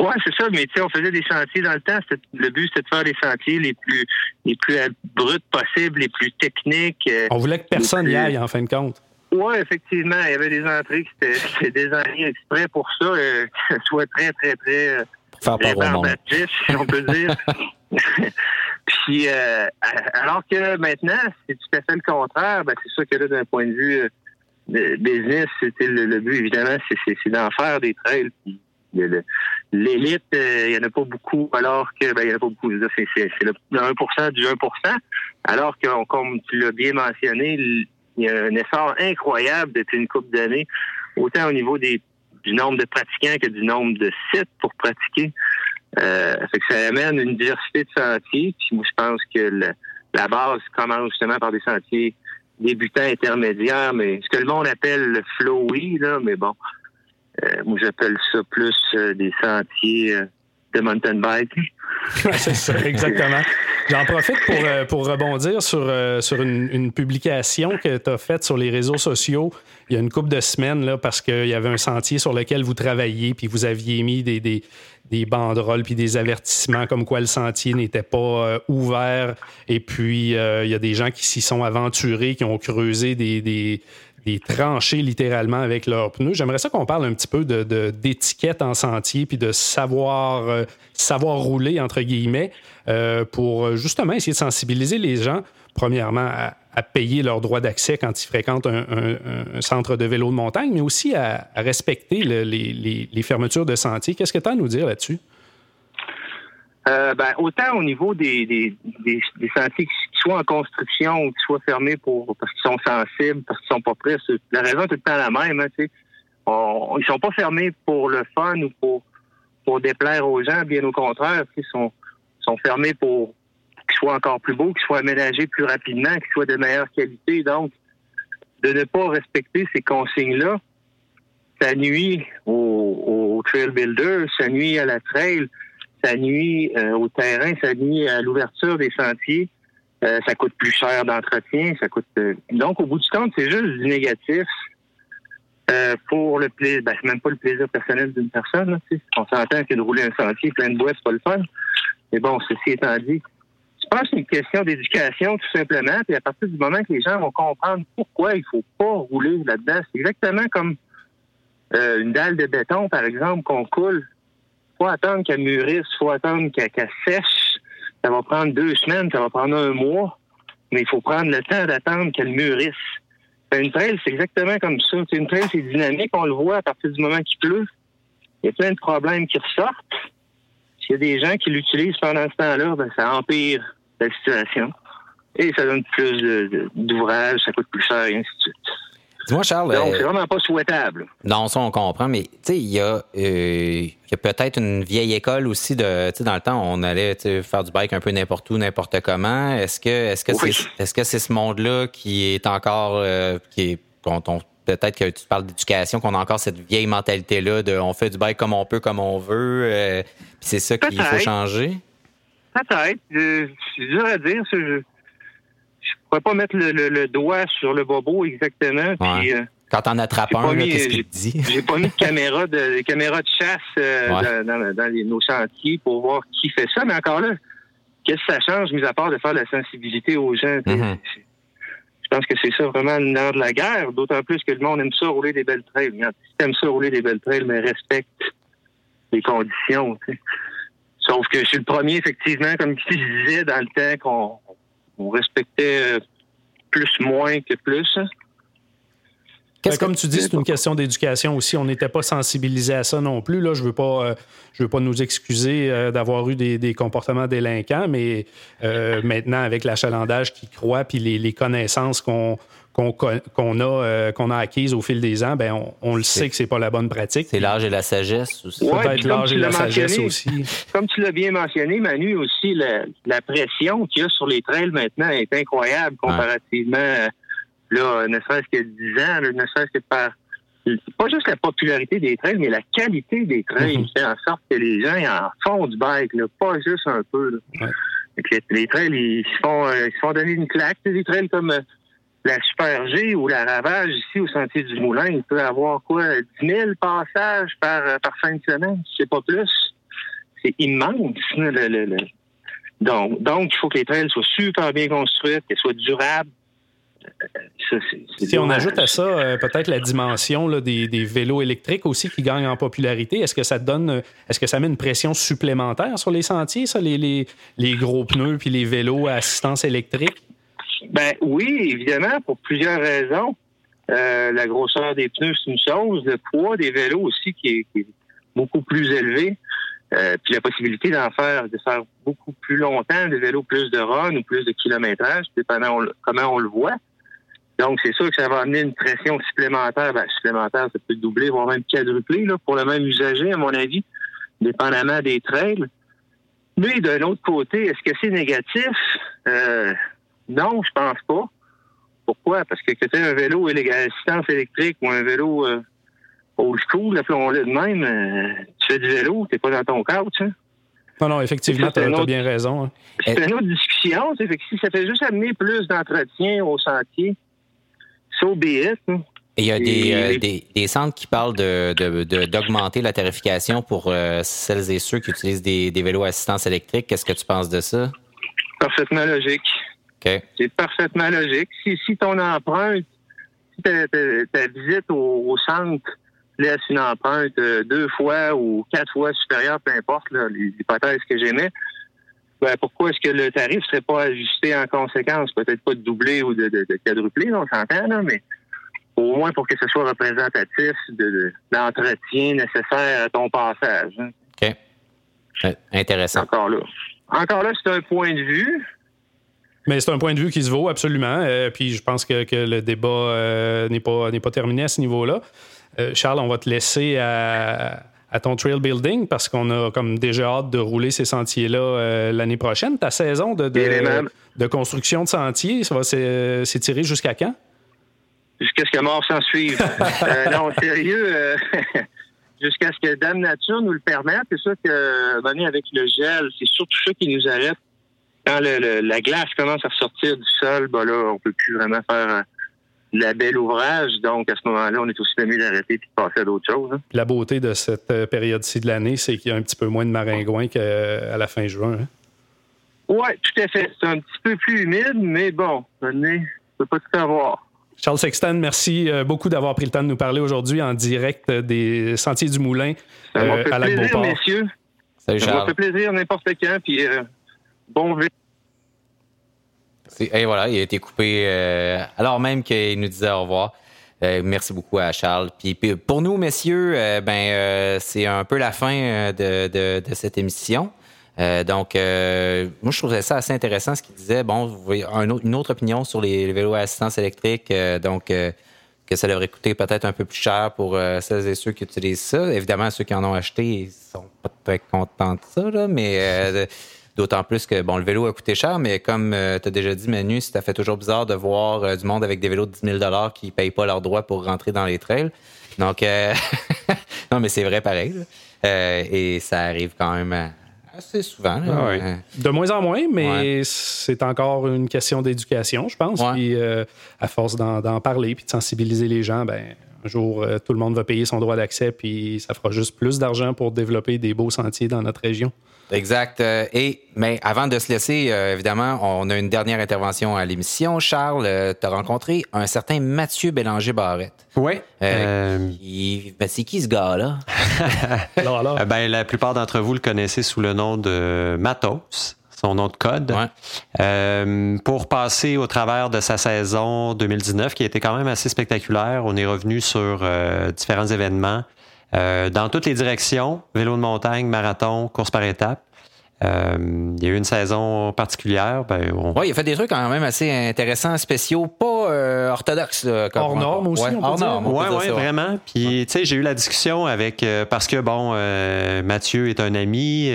Oui, c'est ça, mais tu sais, on faisait des sentiers dans le temps. Le but, c'était de faire des sentiers les plus les plus bruts possibles, les plus techniques. Euh, on voulait que personne n'y aille, en fin de compte. Oui, effectivement. Il y avait des entrées qui étaient, désignées exprès pour ça, euh, que ce soit très, très, très. Pour faire au si on peut dire. Puis, euh, alors que maintenant, c'est tout à fait le contraire. Ben, c'est sûr que là, d'un point de vue euh, business, c'était le, but, évidemment, c'est d'en faire des trails. L'élite, euh, il n'y en a pas beaucoup, alors que, ben, en a pas beaucoup. C'est le 1% du 1% alors que, comme tu l'as bien mentionné, il y a un effort incroyable depuis une couple d'années, autant au niveau des, du nombre de pratiquants que du nombre de sites pour pratiquer. Euh, fait que ça amène une diversité de sentiers. Puis moi, je pense que la base commence justement par des sentiers débutants, intermédiaires, mais ce que le monde appelle le flowy, là, mais bon, euh, moi j'appelle ça plus euh, des sentiers de mountain bike. c'est ça, exactement. J'en profite pour, pour rebondir sur, sur une, publication que tu as faite sur les réseaux sociaux il y a une couple de semaines, là, parce qu'il y avait un sentier sur lequel vous travailliez, puis vous aviez mis des, des, des banderoles puis des avertissements comme quoi le sentier n'était pas euh, ouvert. Et puis, euh, il y a des gens qui s'y sont aventurés, qui ont creusé des, tranchées littéralement avec leurs pneus. J'aimerais ça qu'on parle un petit peu de, d'étiquette en sentier puis de savoir, euh, savoir rouler, entre guillemets, pour justement essayer de sensibiliser les gens, premièrement, à, payer leur droit d'accès quand ils fréquentent un, centre de vélo de montagne, mais aussi à, respecter les, fermetures de sentiers. Qu'est-ce que tu as à nous dire là-dessus? Euh, ben, autant au niveau des, sentiers soient en construction ou qui soient fermés pour parce qu'ils sont sensibles, parce qu'ils sont pas prêts, la raison est tout le temps la même. Hein, tu ils sont pas fermés pour le fun ou pour, pour déplaire aux gens, bien au contraire, ils sont, sont fermés pour, qu'il soit encore plus beau, qu'il soit aménagé plus rapidement, qu'il soit de meilleure qualité. Donc, de ne pas respecter ces consignes-là, ça nuit au, trail builder, ça nuit à la trail, ça nuit euh, au terrain, ça nuit à l'ouverture des sentiers. Euh, ça coûte plus cher d'entretien, ça coûte. Euh, donc, au bout du compte, c'est juste du négatif pour le plaisir. Ben, c'est même pas le plaisir personnel d'une personne. On s'entend que de rouler un sentier plein de bois, c'est pas le fun. Mais bon, ceci étant dit, je pense que c'est une question d'éducation, tout simplement. Puis à partir du moment que les gens vont comprendre pourquoi il faut pas rouler là-dedans, c'est exactement comme euh, une dalle de béton, par exemple, qu'on coule. Faut attendre qu'elle mûrisse, faut attendre qu'elle sèche. Ça va prendre deux semaines, ça va prendre un mois, mais il faut prendre le temps d'attendre qu'elle mûrisse. Une trail, c'est exactement comme ça. une trail, c'est dynamique, on le voit à partir du moment qu'il pleut. Il y a plein de problèmes qui ressortent. S'il y a des gens qui l'utilisent pendant ce temps-là, ben, ça empire situation. Et ça donne plus d'ouvrages, ça coûte plus cher, et ainsi de suite. Dis-moi, Charles. Donc, c'est vraiment pas souhaitable. Non, ça, on comprend, mais tu sais, il y a, a peut-être une vieille école aussi de, tu sais, dans le temps, on allait faire du bike un peu n'importe où, n'importe comment. Est-ce que, est-ce que c'est, est-ce que c'est ce monde-là qui est encore, qui est, peut-être que tu parles d'éducation, qu'on a encore cette vieille mentalité-là de on fait du bike comme on peut, comme on veut, euh, puis c'est ça qu'il faut changer? Peut-être. C'est dur à dire. Je pourrais pas mettre le, doigt sur le bobo exactement. Puis, euh, Quand on attrape un, qu'est-ce qu'il dit? J'ai pas mis de caméra de, caméra de chasse euh, dans, nos sentiers pour voir qui fait ça, mais encore là, qu'est-ce que ça change, mis à part de faire la sensibilité aux gens? Mm-hmm. Je pense que c'est ça vraiment le de la guerre, d'autant plus que le monde aime ça rouler des belles trails. Si tu aimes ça rouler des belles trails, mais respecte les conditions. Sauf que je suis le premier, effectivement, comme je disais, dans le temps qu'on respectait euh, plus moins que plus. Ben, comme tu dis, c'est une question d'éducation aussi. On n'était pas sensibilisé à ça non plus. Là, je veux pas, euh, je veux pas nous excuser euh, d'avoir eu des, comportements délinquants, mais euh, maintenant avec l'achalandage qui croît puis les, connaissances qu'on qu'on a qu'on a acquises au fil des ans, ben on, le sait que c'est pas la bonne pratique. C'est l'âge et la sagesse aussi. Peut-être l'âge et la sagesse aussi. Comme tu l'as bien mentionné, Manu aussi, la, pression qu'il y a sur les trails maintenant est incroyable comparativement là, ne serait-ce que 10 ans, ne serait-ce que par pas juste la popularité des trails, mais la qualité des trails mm fait en sorte que les gens en font du bike, pas juste un peu. Les, trails, ils se font, euh, ils font donner une claque. Des trails comme euh, la Super G ou la Ravage ici au Sentier du Moulin, il peut avoir quoi, 10 000 passages par, euh, par fin de semaine, c'est pas plus. C'est immense. Donc, donc, il faut que les trails soient super bien construites, qu'elles soient durables, si on ajoute à ça euh, peut-être la dimension des, vélos électriques aussi qui gagnent en popularité, est-ce que ça donne, est-ce que ça met une pression supplémentaire sur les sentiers, ça, les, gros pneus puis les vélos à assistance électrique? Ben oui, évidemment, pour plusieurs raisons. Euh, la grosseur des pneus, c'est une chose. Le poids des vélos aussi qui est, beaucoup plus élevé. Euh, puis la possibilité d'en faire, de faire beaucoup plus longtemps, des vélos plus de run ou plus de kilométrage, dépendant comment on le voit. Donc, c'est sûr que ça va amener une pression supplémentaire. Ben, supplémentaire, ça peut doubler, voire même quadrupler là, pour le même usager, à mon avis, dépendamment des trails. Mais d'un autre côté, est-ce que c'est négatif? Euh, non, je pense pas. Pourquoi? Parce que que tu un vélo à assistance électrique ou un vélo euh, old school, appelons-le de même, euh, tu fais du vélo, tu n'es pas dans ton couch. Hein? Non, non, effectivement, tu as, bien raison. Hein. C'est une autre discussion. Fait que si ça fait juste amener plus d'entretien au sentier, Hein. il y a euh, des, des, centres qui parlent d'augmenter de, la tarification pour euh, celles et ceux qui utilisent des, vélos à assistance électrique. Qu'est-ce que tu penses de ça? Parfaitement logique. C'est parfaitement logique. Si, si ton empreinte, si ta, visite au, centre laisse une empreinte euh, deux fois ou quatre fois supérieure, peu importe les hypothèses que j'aimais, ben, pourquoi est-ce que le tarif ne serait pas ajusté en conséquence? Peut-être pas de doubler ou de, de, quadrupler, on s'entend, mais au moins pour que ce soit représentatif de, l'entretien nécessaire à ton passage. Hein. OK. Intéressant. Encore là. Encore là, c'est un point de vue. Mais c'est un point de vue qui se vaut absolument. Euh, puis je pense que, le débat euh, n'est pas, pas terminé à ce niveau-là. Euh, Charles, on va te laisser à à ton trail building parce qu'on a comme déjà hâte de rouler ces sentiers-là l'année prochaine. Ta saison de, de, construction de sentiers, ça va s'étirer jusqu'à quand? Jusqu'à ce que mort s'en suive. non, sérieux, jusqu'à ce que Dame Nature nous le permette. C'est sûr que, donné avec le gel, c'est surtout ça qui nous arrête. Quand la glace commence à sortir du sol, ben là, on peut plus vraiment faire la belle ouvrage. Donc, à ce moment-là, on est aussi mieux d'arrêter et de passer à d'autres choses. Hein. La beauté de cette euh, période-ci de l'année, c'est qu'il y a un petit peu moins de maringouins qu'à la fin juin. Hein? Oui, tout à fait. C'est un petit peu plus humide, mais bon, on ne peut pas tout avoir. Charles Sexton, merci euh, beaucoup d'avoir pris le temps de nous parler aujourd'hui en direct des Sentiers du Moulin euh, à messieurs. Salut, Charles. Ça me fait plaisir n'importe quand, puis bon et voilà, il a été coupé euh, alors même qu'il nous disait au revoir. Euh, merci beaucoup à Charles. Puis, pour nous, messieurs, euh, ben c'est un peu la fin de, cette émission. donc, moi, je trouvais ça assez intéressant ce qu'il disait. Bon, vous voyez, une autre opinion sur les, vélos à assistance électrique. donc, que ça leur coûté peut-être un peu plus cher pour celles et ceux qui utilisent ça. Évidemment, ceux qui en ont acheté, ils sont pas très contents de ça, là, mais D'autant plus que, bon, le vélo a coûté cher, mais comme euh, tu as déjà dit, Manu, ça fait toujours bizarre de voir euh, du monde avec des vélos de 10 000 qui ne payent pas leurs droits pour rentrer dans les trails. Donc, euh, non, mais c'est vrai pareil. et ça arrive quand même assez souvent. Ah de moins en moins, mais c'est encore une question d'éducation, je pense. Puis, à force d'en parler puis de sensibiliser les gens, ben un jour, tout le monde va payer son droit d'accès, puis ça fera juste plus d'argent pour développer des beaux sentiers dans notre région. Exact. Euh, et mais avant de se laisser, euh, évidemment, on a une dernière intervention à l'émission. Charles, euh, tu as rencontré un certain Mathieu Bélanger-Barrette. Oui. Ben, c'est qui ce gars-là? ben, la plupart d'entre vous le connaissez sous le nom de Matos son nom de code, pour passer au travers de sa saison 2019, qui a été quand même assez spectaculaire. On est revenu sur différents événements. Euh, dans toutes les directions, vélo de montagne, marathon, course par étapes. Euh, il y a eu une saison particulière. Ben, Oui, il a fait des trucs quand même assez intéressants, spéciaux, pas euh, orthodoxes. hors normes aussi, ouais, hors normes. Oui, ouais, vraiment. Puis, tu sais, j'ai eu la discussion avec... parce que, bon, Mathieu est un ami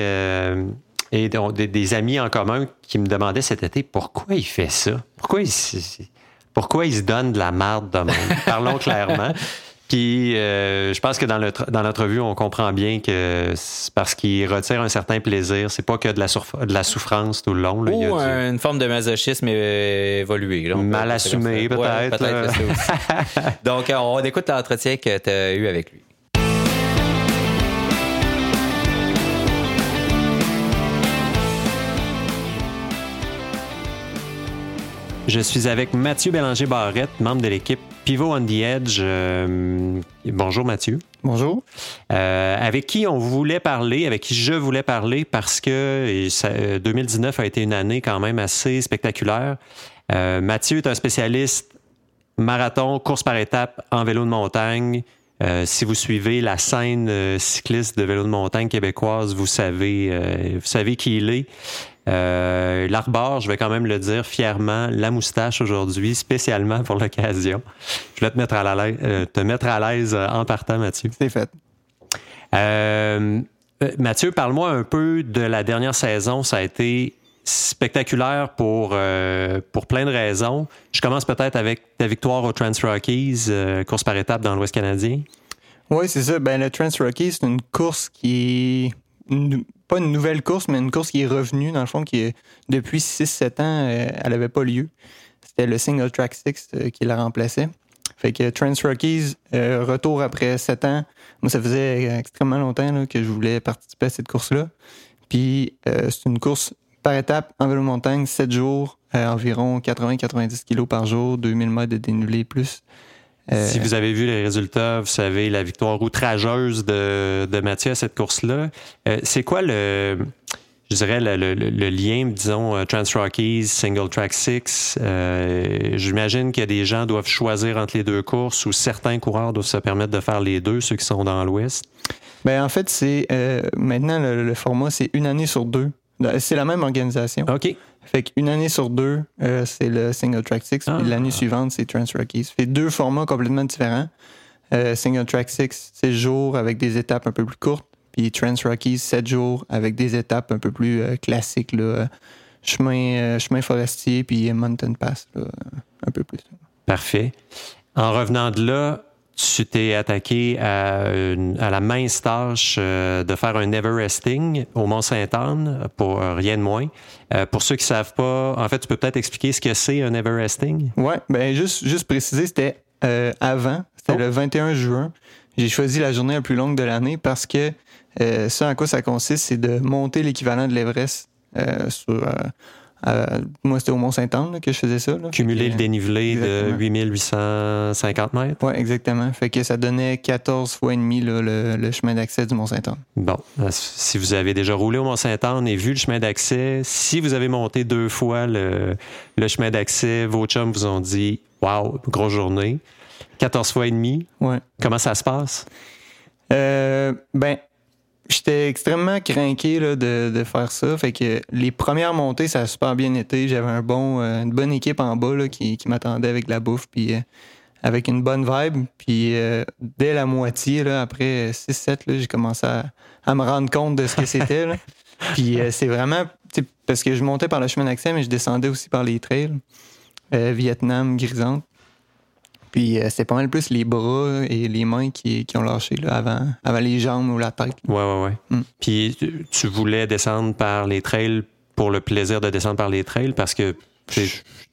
et des, amis en commun qui me demandaient cet été pourquoi il fait ça? Pourquoi il, pourquoi il se donne de la marde de même? Parlons clairement. Puis euh, je pense que dans, dans l'entrevue, on comprend bien que c'est parce qu'il retire un certain plaisir. C'est pas que de la, de la souffrance tout le long. Ou une forme de masochisme évolué. Mal assumé, peut-être. Donc, on écoute l'entretien que tu as eu avec lui. Je suis avec Mathieu Bélanger-Barrette, membre de l'équipe Pivot on the Edge. Euh, bonjour Mathieu. Bonjour. Euh, avec qui on voulait parler, avec qui je voulais parler parce que 2019 euh, a été une année quand même assez spectaculaire. Mathieu est un spécialiste marathon, course par étape en vélo de montagne. Si vous suivez la scène cycliste de vélo de montagne québécoise, vous savez, vous savez qui il est. Euh, L'arbor, je vais quand même le dire fièrement, la moustache aujourd'hui, spécialement pour l'occasion. Je vais te mettre à l'aise, euh, te mettre à l'aise euh, en partant, Mathieu. C'est fait. Euh, Mathieu, parle-moi un peu de la dernière saison. Ça a été spectaculaire pour, pour plein de raisons. Je commence peut-être avec ta victoire au Trans Rockies, course par étape dans l'Ouest canadien. Oui, c'est ça. Ben, le Trans Rockies, c'est une course qui pas une nouvelle course, mais une course qui est revenue, dans le fond, qui est, depuis 6-7 ans, euh, elle n'avait pas lieu. C'était le Single Track 6 euh, qui la remplaçait. Fait que Trans Rockies, euh, retour après 7 ans. Moi, ça faisait extrêmement longtemps que je voulais participer à cette course-là. Puis, c'est une course par étape en vélo montagne, 7 jours, environ 80-90 kg par jour, 2000 mètres de dénivelé plus. Euh, si vous avez vu les résultats, vous savez la victoire outrageuse de, de Mathieu à cette course-là. Euh, c'est quoi le, je dirais, le, lien, disons, euh, Trans Rockies, Single Track 6? J'imagine que des gens doivent choisir entre les deux courses ou certains coureurs doivent se permettre de faire les deux, ceux qui sont dans l'Ouest. Ben, en fait, c'est maintenant le, format, c'est une année sur deux. C'est la même organisation. OK. Fait qu'une année sur deux, euh, c'est le Single Track 6, puis l'année ah. suivante, c'est Trans Rockies. Fait deux formats complètement différents. Euh, single Track 6, 6 jours avec des étapes un peu plus courtes, puis Trans Rockies, 7 jours avec des étapes un peu plus euh, classiques, là, chemin, chemin forestier, puis Mountain Pass, un peu plus. Parfait. En revenant de là, tu t'es attaqué à, la mince tâche euh, de faire un Everesting au Mont-Saint-Anne, pour rien de moins. Euh, pour ceux qui ne savent pas, en fait, tu peux peut-être expliquer ce que c'est un Everesting? Oui, ben juste, juste préciser, c'était euh, avant, c'était oh. le 21 juin. J'ai choisi la journée la plus longue de l'année parce que ce en quoi ça consiste, c'est de monter l'équivalent de l'Everest sur euh, moi, c'était au Mont-Saint-Anne que je faisais ça. Cumuler le dénivelé de 8850 mètres. Oui, exactement. Fait que ça donnait 14 fois et demi le, chemin d'accès du Mont-Saint-Anne. Bon, euh, si vous avez déjà roulé au Mont-Saint-Anne et vu le chemin d'accès, si vous avez monté deux fois le, chemin d'accès, vos chums vous ont dit Waouh, grosse journée. 14 fois et demi. Ouais. Comment ça se passe? Euh, ben, j'étais extrêmement craqué de, de, faire ça. Fait que les premières montées, ça a super bien été. J'avais un bon, euh, une bonne équipe en bas là, qui, qui m'attendait avec la bouffe, puis euh, avec une bonne vibe. Puis euh, dès la moitié, là, après 6-7, j'ai commencé à, à, me rendre compte de ce que c'était. puis c'est vraiment parce que je montais par le chemin d'accès, mais je descendais aussi par les trails. Vietnam, Grisante. Puis euh, c'est pas mal plus les bras et les mains qui, qui ont lâché là, avant, avant les jambes ou la tête. Ouais, ouais, ouais. Mm. Puis tu voulais descendre par les trails pour le plaisir de descendre par les trails parce que tu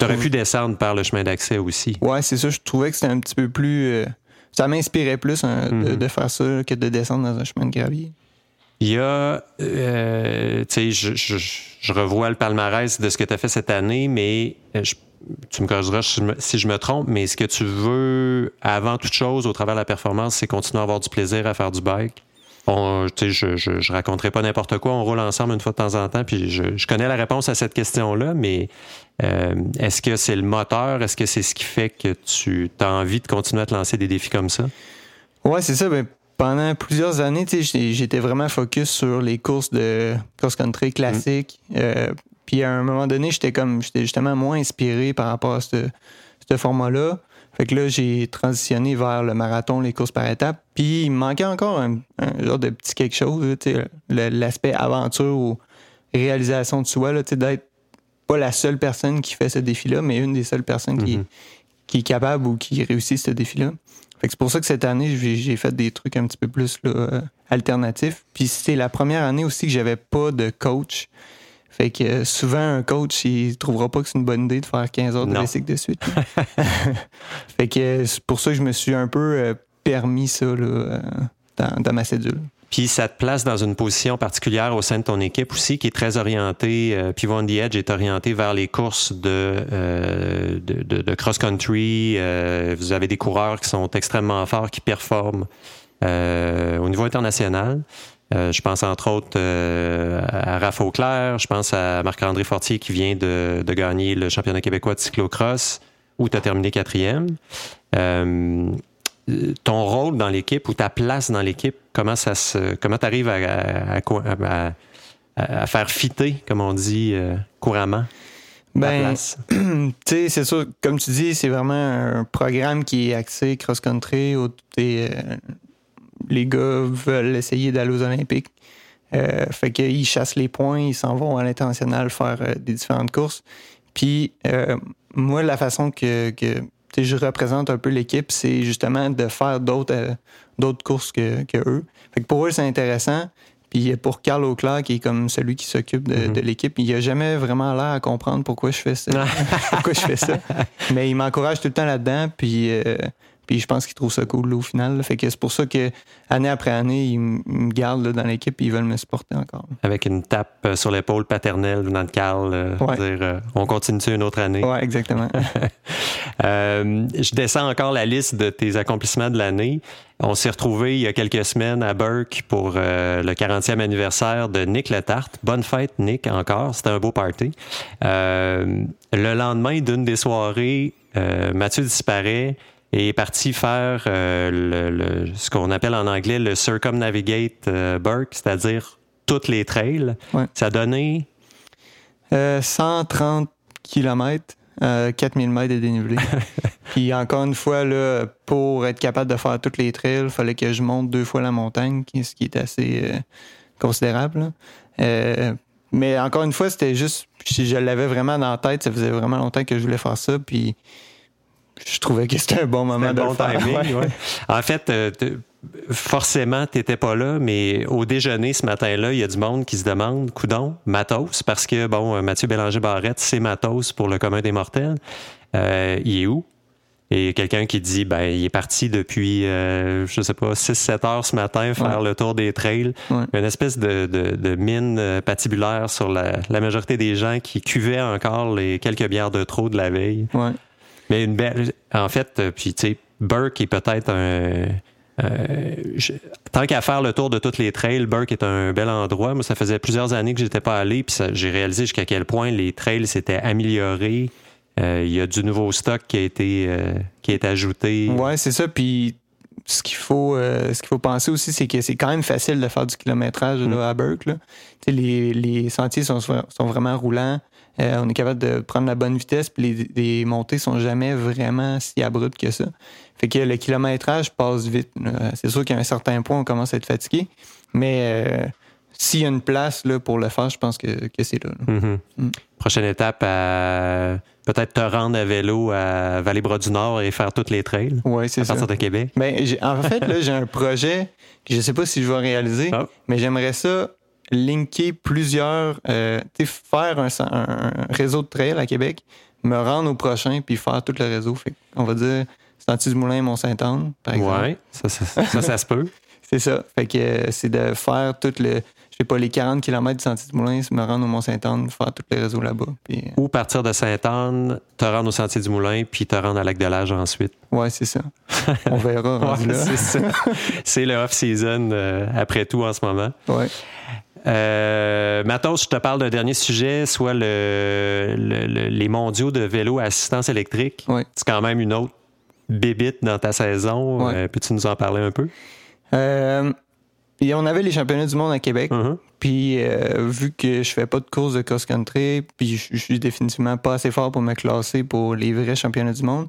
aurais pu descendre par le chemin d'accès aussi. Ouais, c'est ça. Je trouvais que c'était un petit peu plus. Euh, ça m'inspirait plus hein, mm-hmm. de, faire ça que de descendre dans un chemin de gravier. Il y a, euh, tu sais, je, je, je, revois le palmarès de ce que tu as fait cette année, mais je tu me corrigeras si je me trompe, mais ce que tu veux, avant toute chose, au travers de la performance, c'est continuer à avoir du plaisir à faire du bike. On, je, je, je raconterai pas n'importe quoi, on roule ensemble une fois de temps en temps, puis je, je connais la réponse à cette question-là, mais euh, est-ce que c'est le moteur? Est-ce que c'est ce qui fait que tu as envie de continuer à te lancer des défis comme ça? Ouais, c'est ça. Ben, pendant plusieurs années, j'étais vraiment focus sur les courses de cross-country classiques. Mm. Euh, puis à un moment donné, j'étais comme j'étais justement moins inspiré par rapport à ce, format-là. Fait que là, j'ai transitionné vers le marathon, les courses par étapes. Puis il me manquait encore un, genre de petit quelque chose, l'aspect aventure ou réalisation de soi, d'être pas la seule personne qui fait ce défi-là, mais une des seules personnes qui, mm-hmm. qui est capable ou qui réussit ce défi-là. Fait que c'est pour ça que cette année, j'ai fait des trucs un petit peu plus là, alternatifs. Puis c'est la première année aussi que j'avais pas de coach. Fait que souvent, un coach, il trouvera pas que c'est une bonne idée de faire 15 heures de basic de suite. fait que c'est pour ça que je me suis un peu euh, permis ça là, euh, dans, ma cédule. Puis ça te place dans une position particulière au sein de ton équipe aussi, qui est très orientée, euh, Pivot on the Edge est orienté vers les courses de, euh, de, de, cross-country. vous avez des coureurs qui sont extrêmement forts, qui performent au niveau international. Euh, je pense entre autres euh, à Raphaël Auclair, je pense à Marc-André Fortier qui vient de, gagner le championnat québécois de cyclocross où tu as terminé quatrième. Euh, ton rôle dans l'équipe ou ta place dans l'équipe, comment ça se, comment tu arrives à, à, faire fitter, comme on dit couramment? Ben, tu sais, c'est sûr, comme tu dis, c'est vraiment un programme qui est axé cross-country, où les gars veulent essayer d'aller aux Olympiques. Euh, fait qu'ils chassent les points, ils s'en vont à l'international faire euh, des différentes courses. Puis euh, moi, la façon que, que je représente un peu l'équipe, c'est justement de faire d'autres d'autres courses que, que, eux. Fait que pour eux, c'est intéressant. Puis pour Carl Auclair, qui est comme celui qui s'occupe de, mm-hmm. l'équipe, il a jamais vraiment l'air à comprendre pourquoi je fais ça. pourquoi je fais ça. Mais il m'encourage tout le temps là-dedans. Puis puis je pense qu'ils trouvent ça cool au final. Fait que c'est pour ça que année après année, ils me gardent dans l'équipe et ils veulent me supporter encore. Avec une tape euh, sur l'épaule paternelle venant de Carl, euh, dire euh, on continue une autre année. Oui, exactement. je descends encore la liste de tes accomplissements de l'année. On s'est retrouvé il y a quelques semaines à Burke pour le 40e anniversaire de Nick Letarte. Bonne fête, Nick, encore. C'était un beau party. le lendemain d'une des soirées, Mathieu disparaît est parti faire euh, le, ce qu'on appelle en anglais le Circumnavigate euh, Burke, c'est-à-dire toutes les trails. Ça a donné... 130 km, 4000 mètres de dénivelé. Puis encore une fois, là, pour être capable de faire toutes les trails, il fallait que je monte deux fois la montagne, ce qui est assez euh, considérable. mais encore une fois, c'était juste, si je l'avais vraiment dans la tête, ça faisait vraiment longtemps que je voulais faire ça. Puis je trouvais que c'était un bon moment de bon timing. En fait, euh, forcément, tu n'étais pas là, mais au déjeuner ce matin-là, il y a du monde qui se demande, coudon, matos, parce que, bon, euh, Mathieu Bélanger-Barrette, c'est matos pour le commun des mortels. Euh, il est où? Et quelqu'un qui dit, ben, il est parti depuis, je sais pas, 6-7 heures ce matin faire le tour des trails. Une espèce de, mine patibulaire sur la, la, majorité des gens qui cuvaient encore les quelques bières de trop de la veille. Ouais. Mais une belle. En fait, euh, puis tu sais, Burke est peut-être un. Euh, tant qu'à faire le tour de toutes les trails, Burke est un bel endroit. Moi, ça faisait plusieurs années que j'étais pas allé, puis j'ai réalisé jusqu'à quel point les trails s'étaient améliorés. Euh, il y a du nouveau stock qui a été qui est ajouté. Ouais, c'est ça. Puis ce qu'il faut, ce qu'il faut penser aussi, c'est que c'est quand même facile de faire du kilométrage là, à Burke. Là. Les, les sentiers sont, sont vraiment roulants. Euh, on est capable de prendre la bonne vitesse, puis les, les, montées sont jamais vraiment si abruptes que ça. Fait que le kilométrage passe vite. C'est sûr qu'à un certain point, on commence à être fatigué, mais euh, s'il y a une place là, pour le faire, je pense que, que c'est là. Mm-hmm. Mm. Prochaine étape, peut-être te rendre à vélo à Vallée-Bras-du-Nord et faire toutes les trails ouais, à partir de Québec. Ben, en fait, là, j'ai un projet que je sais pas si je vais réaliser, ah. mais j'aimerais ça linker plusieurs, euh, faire un, réseau de trail à Québec, me rendre au prochain, puis faire tout le réseau. Fait on va dire Sentier du Moulin et Mont-Saint-Anne, par exemple. Oui, ça, ça, se peut. c'est ça. Fait que euh, c'est de faire tout le. Je sais pas, les 40 km du Sentier du Moulin, me rendre au Mont-Saint-Anne, faire tous les réseaux là-bas. Puis... Euh, Ou partir de Sainte-Anne, te rendre au Sentier du Moulin, puis te rendre à Lac-de-Lage ensuite. Oui, c'est ça. On verra. c'est C'est le off-season après tout en ce moment. Oui. Euh, Matos, je te parle d'un dernier sujet, soit le, les mondiaux de vélo à assistance électrique. C'est quand même une autre bébite dans ta saison. Euh, peux-tu nous en parler un peu? Euh, on avait les championnats du monde à Québec. Uh-huh. Puis euh, vu que je fais pas de course de cross-country, puis je, suis définitivement pas assez fort pour me classer pour les vrais championnats du monde,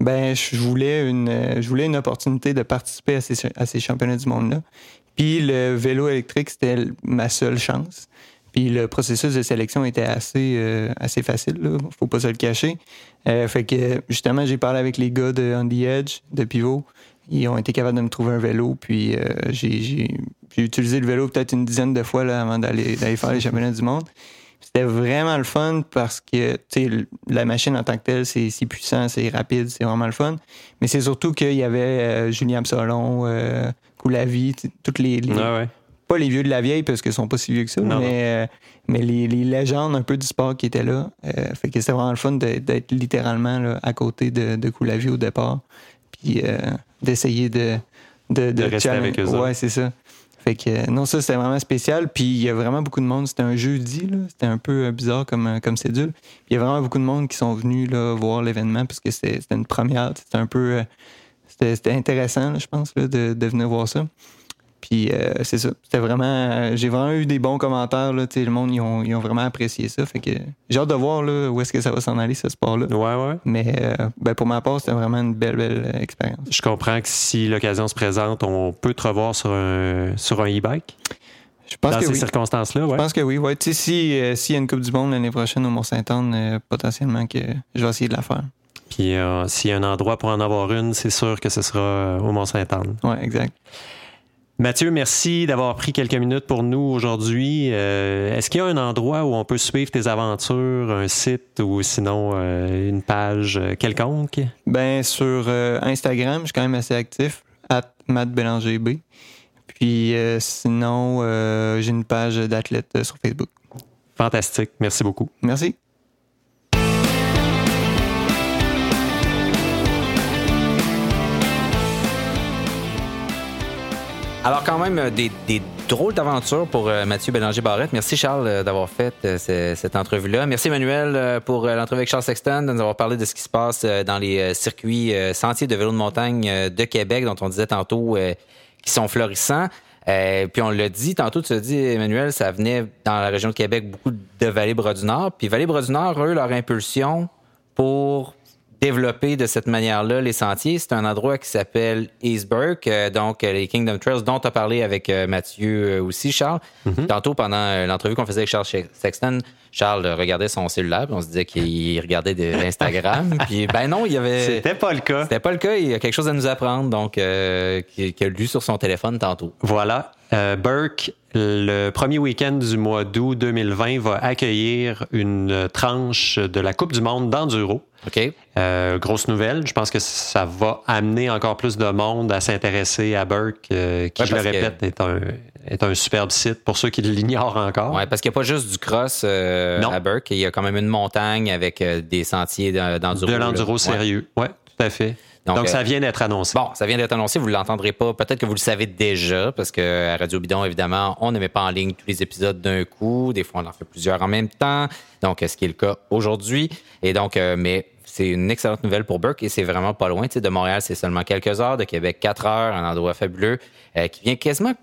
ben je voulais une je voulais une opportunité de participer à ces, à ces championnats du monde là. Puis le vélo électrique, c'était ma seule chance. Puis le processus de sélection était assez, euh, assez facile, là. faut pas se le cacher. Euh, fait que justement, j'ai parlé avec les gars de On the Edge, de Pivot. Ils ont été capables de me trouver un vélo, puis euh, j'ai utilisé le vélo peut-être une dizaine de fois là, avant d'aller faire les championnats du monde. C'était vraiment le fun parce que la machine en tant que telle, c'est si puissant, c'est rapide, c'est vraiment le fun. Mais c'est surtout qu'il y avait Julien Absolon, ou la vie, toutes les, pas les vieux de la vieille parce qu'ils sont pas si vieux que ça, mais, euh, mais les, légendes un peu du sport qui étaient là. Euh, fait que c'était vraiment le fun d'être littéralement à côté de, de Coulavi au départ, puis euh, d'essayer de, de, rester avec eux. Ouais, c'est ça. Fait que non, ça c'était vraiment spécial. Puis il y a vraiment beaucoup de monde. C'était un jeudi, là. C'était un peu bizarre comme, comme cédule. Il y a vraiment beaucoup de monde qui sont venus là, voir l'événement parce que c'était une première. C'était un peu c'était intéressant, je pense, de, de, venir voir ça. Puis euh, c'est ça. C'était vraiment. J'ai vraiment eu des bons commentaires. Là, le monde, ils ont, ils ont, vraiment apprécié ça. Fait que j'ai hâte de voir là, où est-ce que ça va s'en aller, ce sport-là. Ouais, ouais. Mais euh, ben, pour ma part, c'était vraiment une belle, belle expérience. Je comprends que si l'occasion se présente, on peut te revoir sur un, sur un e-bike? Je pense Dans ces circonstances-là, ouais. Je pense que oui, ouais. Tu sais, si, euh, s'il y a une Coupe du Monde l'année prochaine au Mont-Saint-Anne, potentiellement que je vais essayer de la faire. Puis euh, s'il y a un endroit pour en avoir une, c'est sûr que ce sera euh, au Mont-Saint-Anne. Oui, exact. Mathieu, merci d'avoir pris quelques minutes pour nous aujourd'hui. Euh, est-ce qu'il y a un endroit où on peut suivre tes aventures, un site ou sinon une page quelconque? Ben sur Instagram, je suis quand même assez actif, at Matt Puis sinon, j'ai une page d'athlète sur Facebook. Fantastique. Merci beaucoup. Merci. Alors, quand même, euh, des, drôles d'aventures pour euh, Mathieu Bélanger-Barrette. Merci, Charles, euh, d'avoir fait cette entrevue-là. Merci, Emmanuel, pour l'entrevue avec Charles Sexton, de nous avoir parlé de ce qui se passe dans les circuits sentiers de vélo de montagne de Québec, dont on disait tantôt qui sont florissants. puis on l'a dit, tantôt tu as dit, Emmanuel, ça venait dans la région de Québec beaucoup de Vallée-Bras-du-Nord. Puis Vallée-Bras-du-Nord, eux, leur impulsion pour développer de cette manière-là les sentiers. C'est un endroit qui s'appelle Eastburg, euh, donc euh, les Kingdom Trails dont tu as parlé avec euh, Mathieu aussi, Charles. Mm-hmm. Tantôt, pendant l'entrevue qu'on faisait avec Charles Sexton, Charles regardait son cellulaire, puis on se disait qu'il regardait de l'Instagram. puis ben non, il y avait. C'était pas le cas. C'était pas le cas. Il y a quelque chose à nous apprendre, donc qu'il a lu sur son téléphone tantôt. Voilà. Burke le premier week-end du mois d'août 2020 va accueillir une tranche de la Coupe du Monde d'enduro. OK. Euh, grosse nouvelle. Je pense que ça va amener encore plus de monde à s'intéresser à Burke, euh, qui, je le répète, est, un, est un superbe site pour ceux qui l'ignorent encore. Oui, parce qu'il n'y a pas juste du cross euh, à Burke. Il y a quand même une montagne avec des sentiers d'enduro. De l'enduro sérieux. Oui, ouais, tout à fait. Donc, ça vient d'être annoncé. Bon, ça vient d'être annoncé. Vous ne l'entendrez pas. Peut-être que vous le savez déjà, parce que à Radio Bidon, évidemment, on ne met pas en ligne tous les épisodes d'un coup. Des fois, on en fait plusieurs en même temps. Donc, ce qui est le cas aujourd'hui. Et donc, mais c'est une excellente nouvelle pour Burke et c'est vraiment pas loin. de Montréal, c'est seulement quelques heures. De Québec, quatre heures. Un endroit fabuleux qui vient quasiment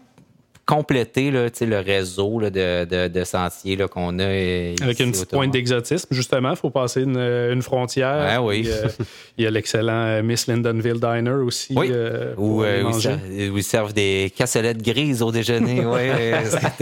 compléter là, le réseau là, de, de, de, sentiers qu'on a. Euh, Avec une petite pointe d'exotisme, justement. Il faut passer une, une frontière. Ah, oui. Euh, il y a l'excellent euh, Miss Lindenville Diner aussi. Oui. où, ils servent des cassolettes grises au déjeuner. oui,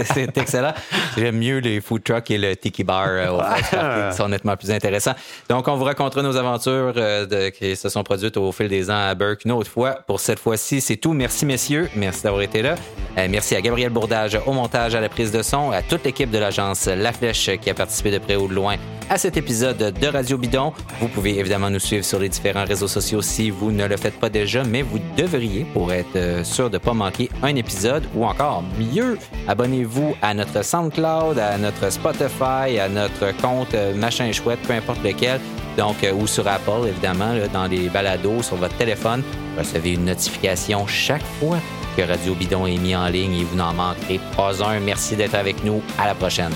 c'est excellent. J'aime mieux les food trucks et le tiki bar au ah. qui sont nettement plus intéressants. Donc, on vous racontera nos aventures de, qui se sont produites au fil des ans à Burke une autre fois. Pour cette fois-ci, c'est tout. Merci, messieurs. Merci d'avoir été là. merci à Gabriel Gabriel Bourdage au montage, à la prise de son, à toute l'équipe de l'agence La Flèche qui a participé de près ou de loin à cet épisode de Radio Bidon. Vous pouvez évidemment nous suivre sur les différents réseaux sociaux si vous ne le faites pas déjà, mais vous devriez pour être euh, sûr de ne pas manquer un épisode ou encore mieux, abonnez-vous à notre SoundCloud, à notre Spotify, à notre compte euh, machin chouette, peu importe lequel. Donc, euh, ou sur Apple, évidemment, dans les balados, sur votre téléphone. Recevez une notification chaque fois que Radio Bidon est mis en ligne et vous n'en manquerez pas un. Merci d'être avec nous. À la prochaine.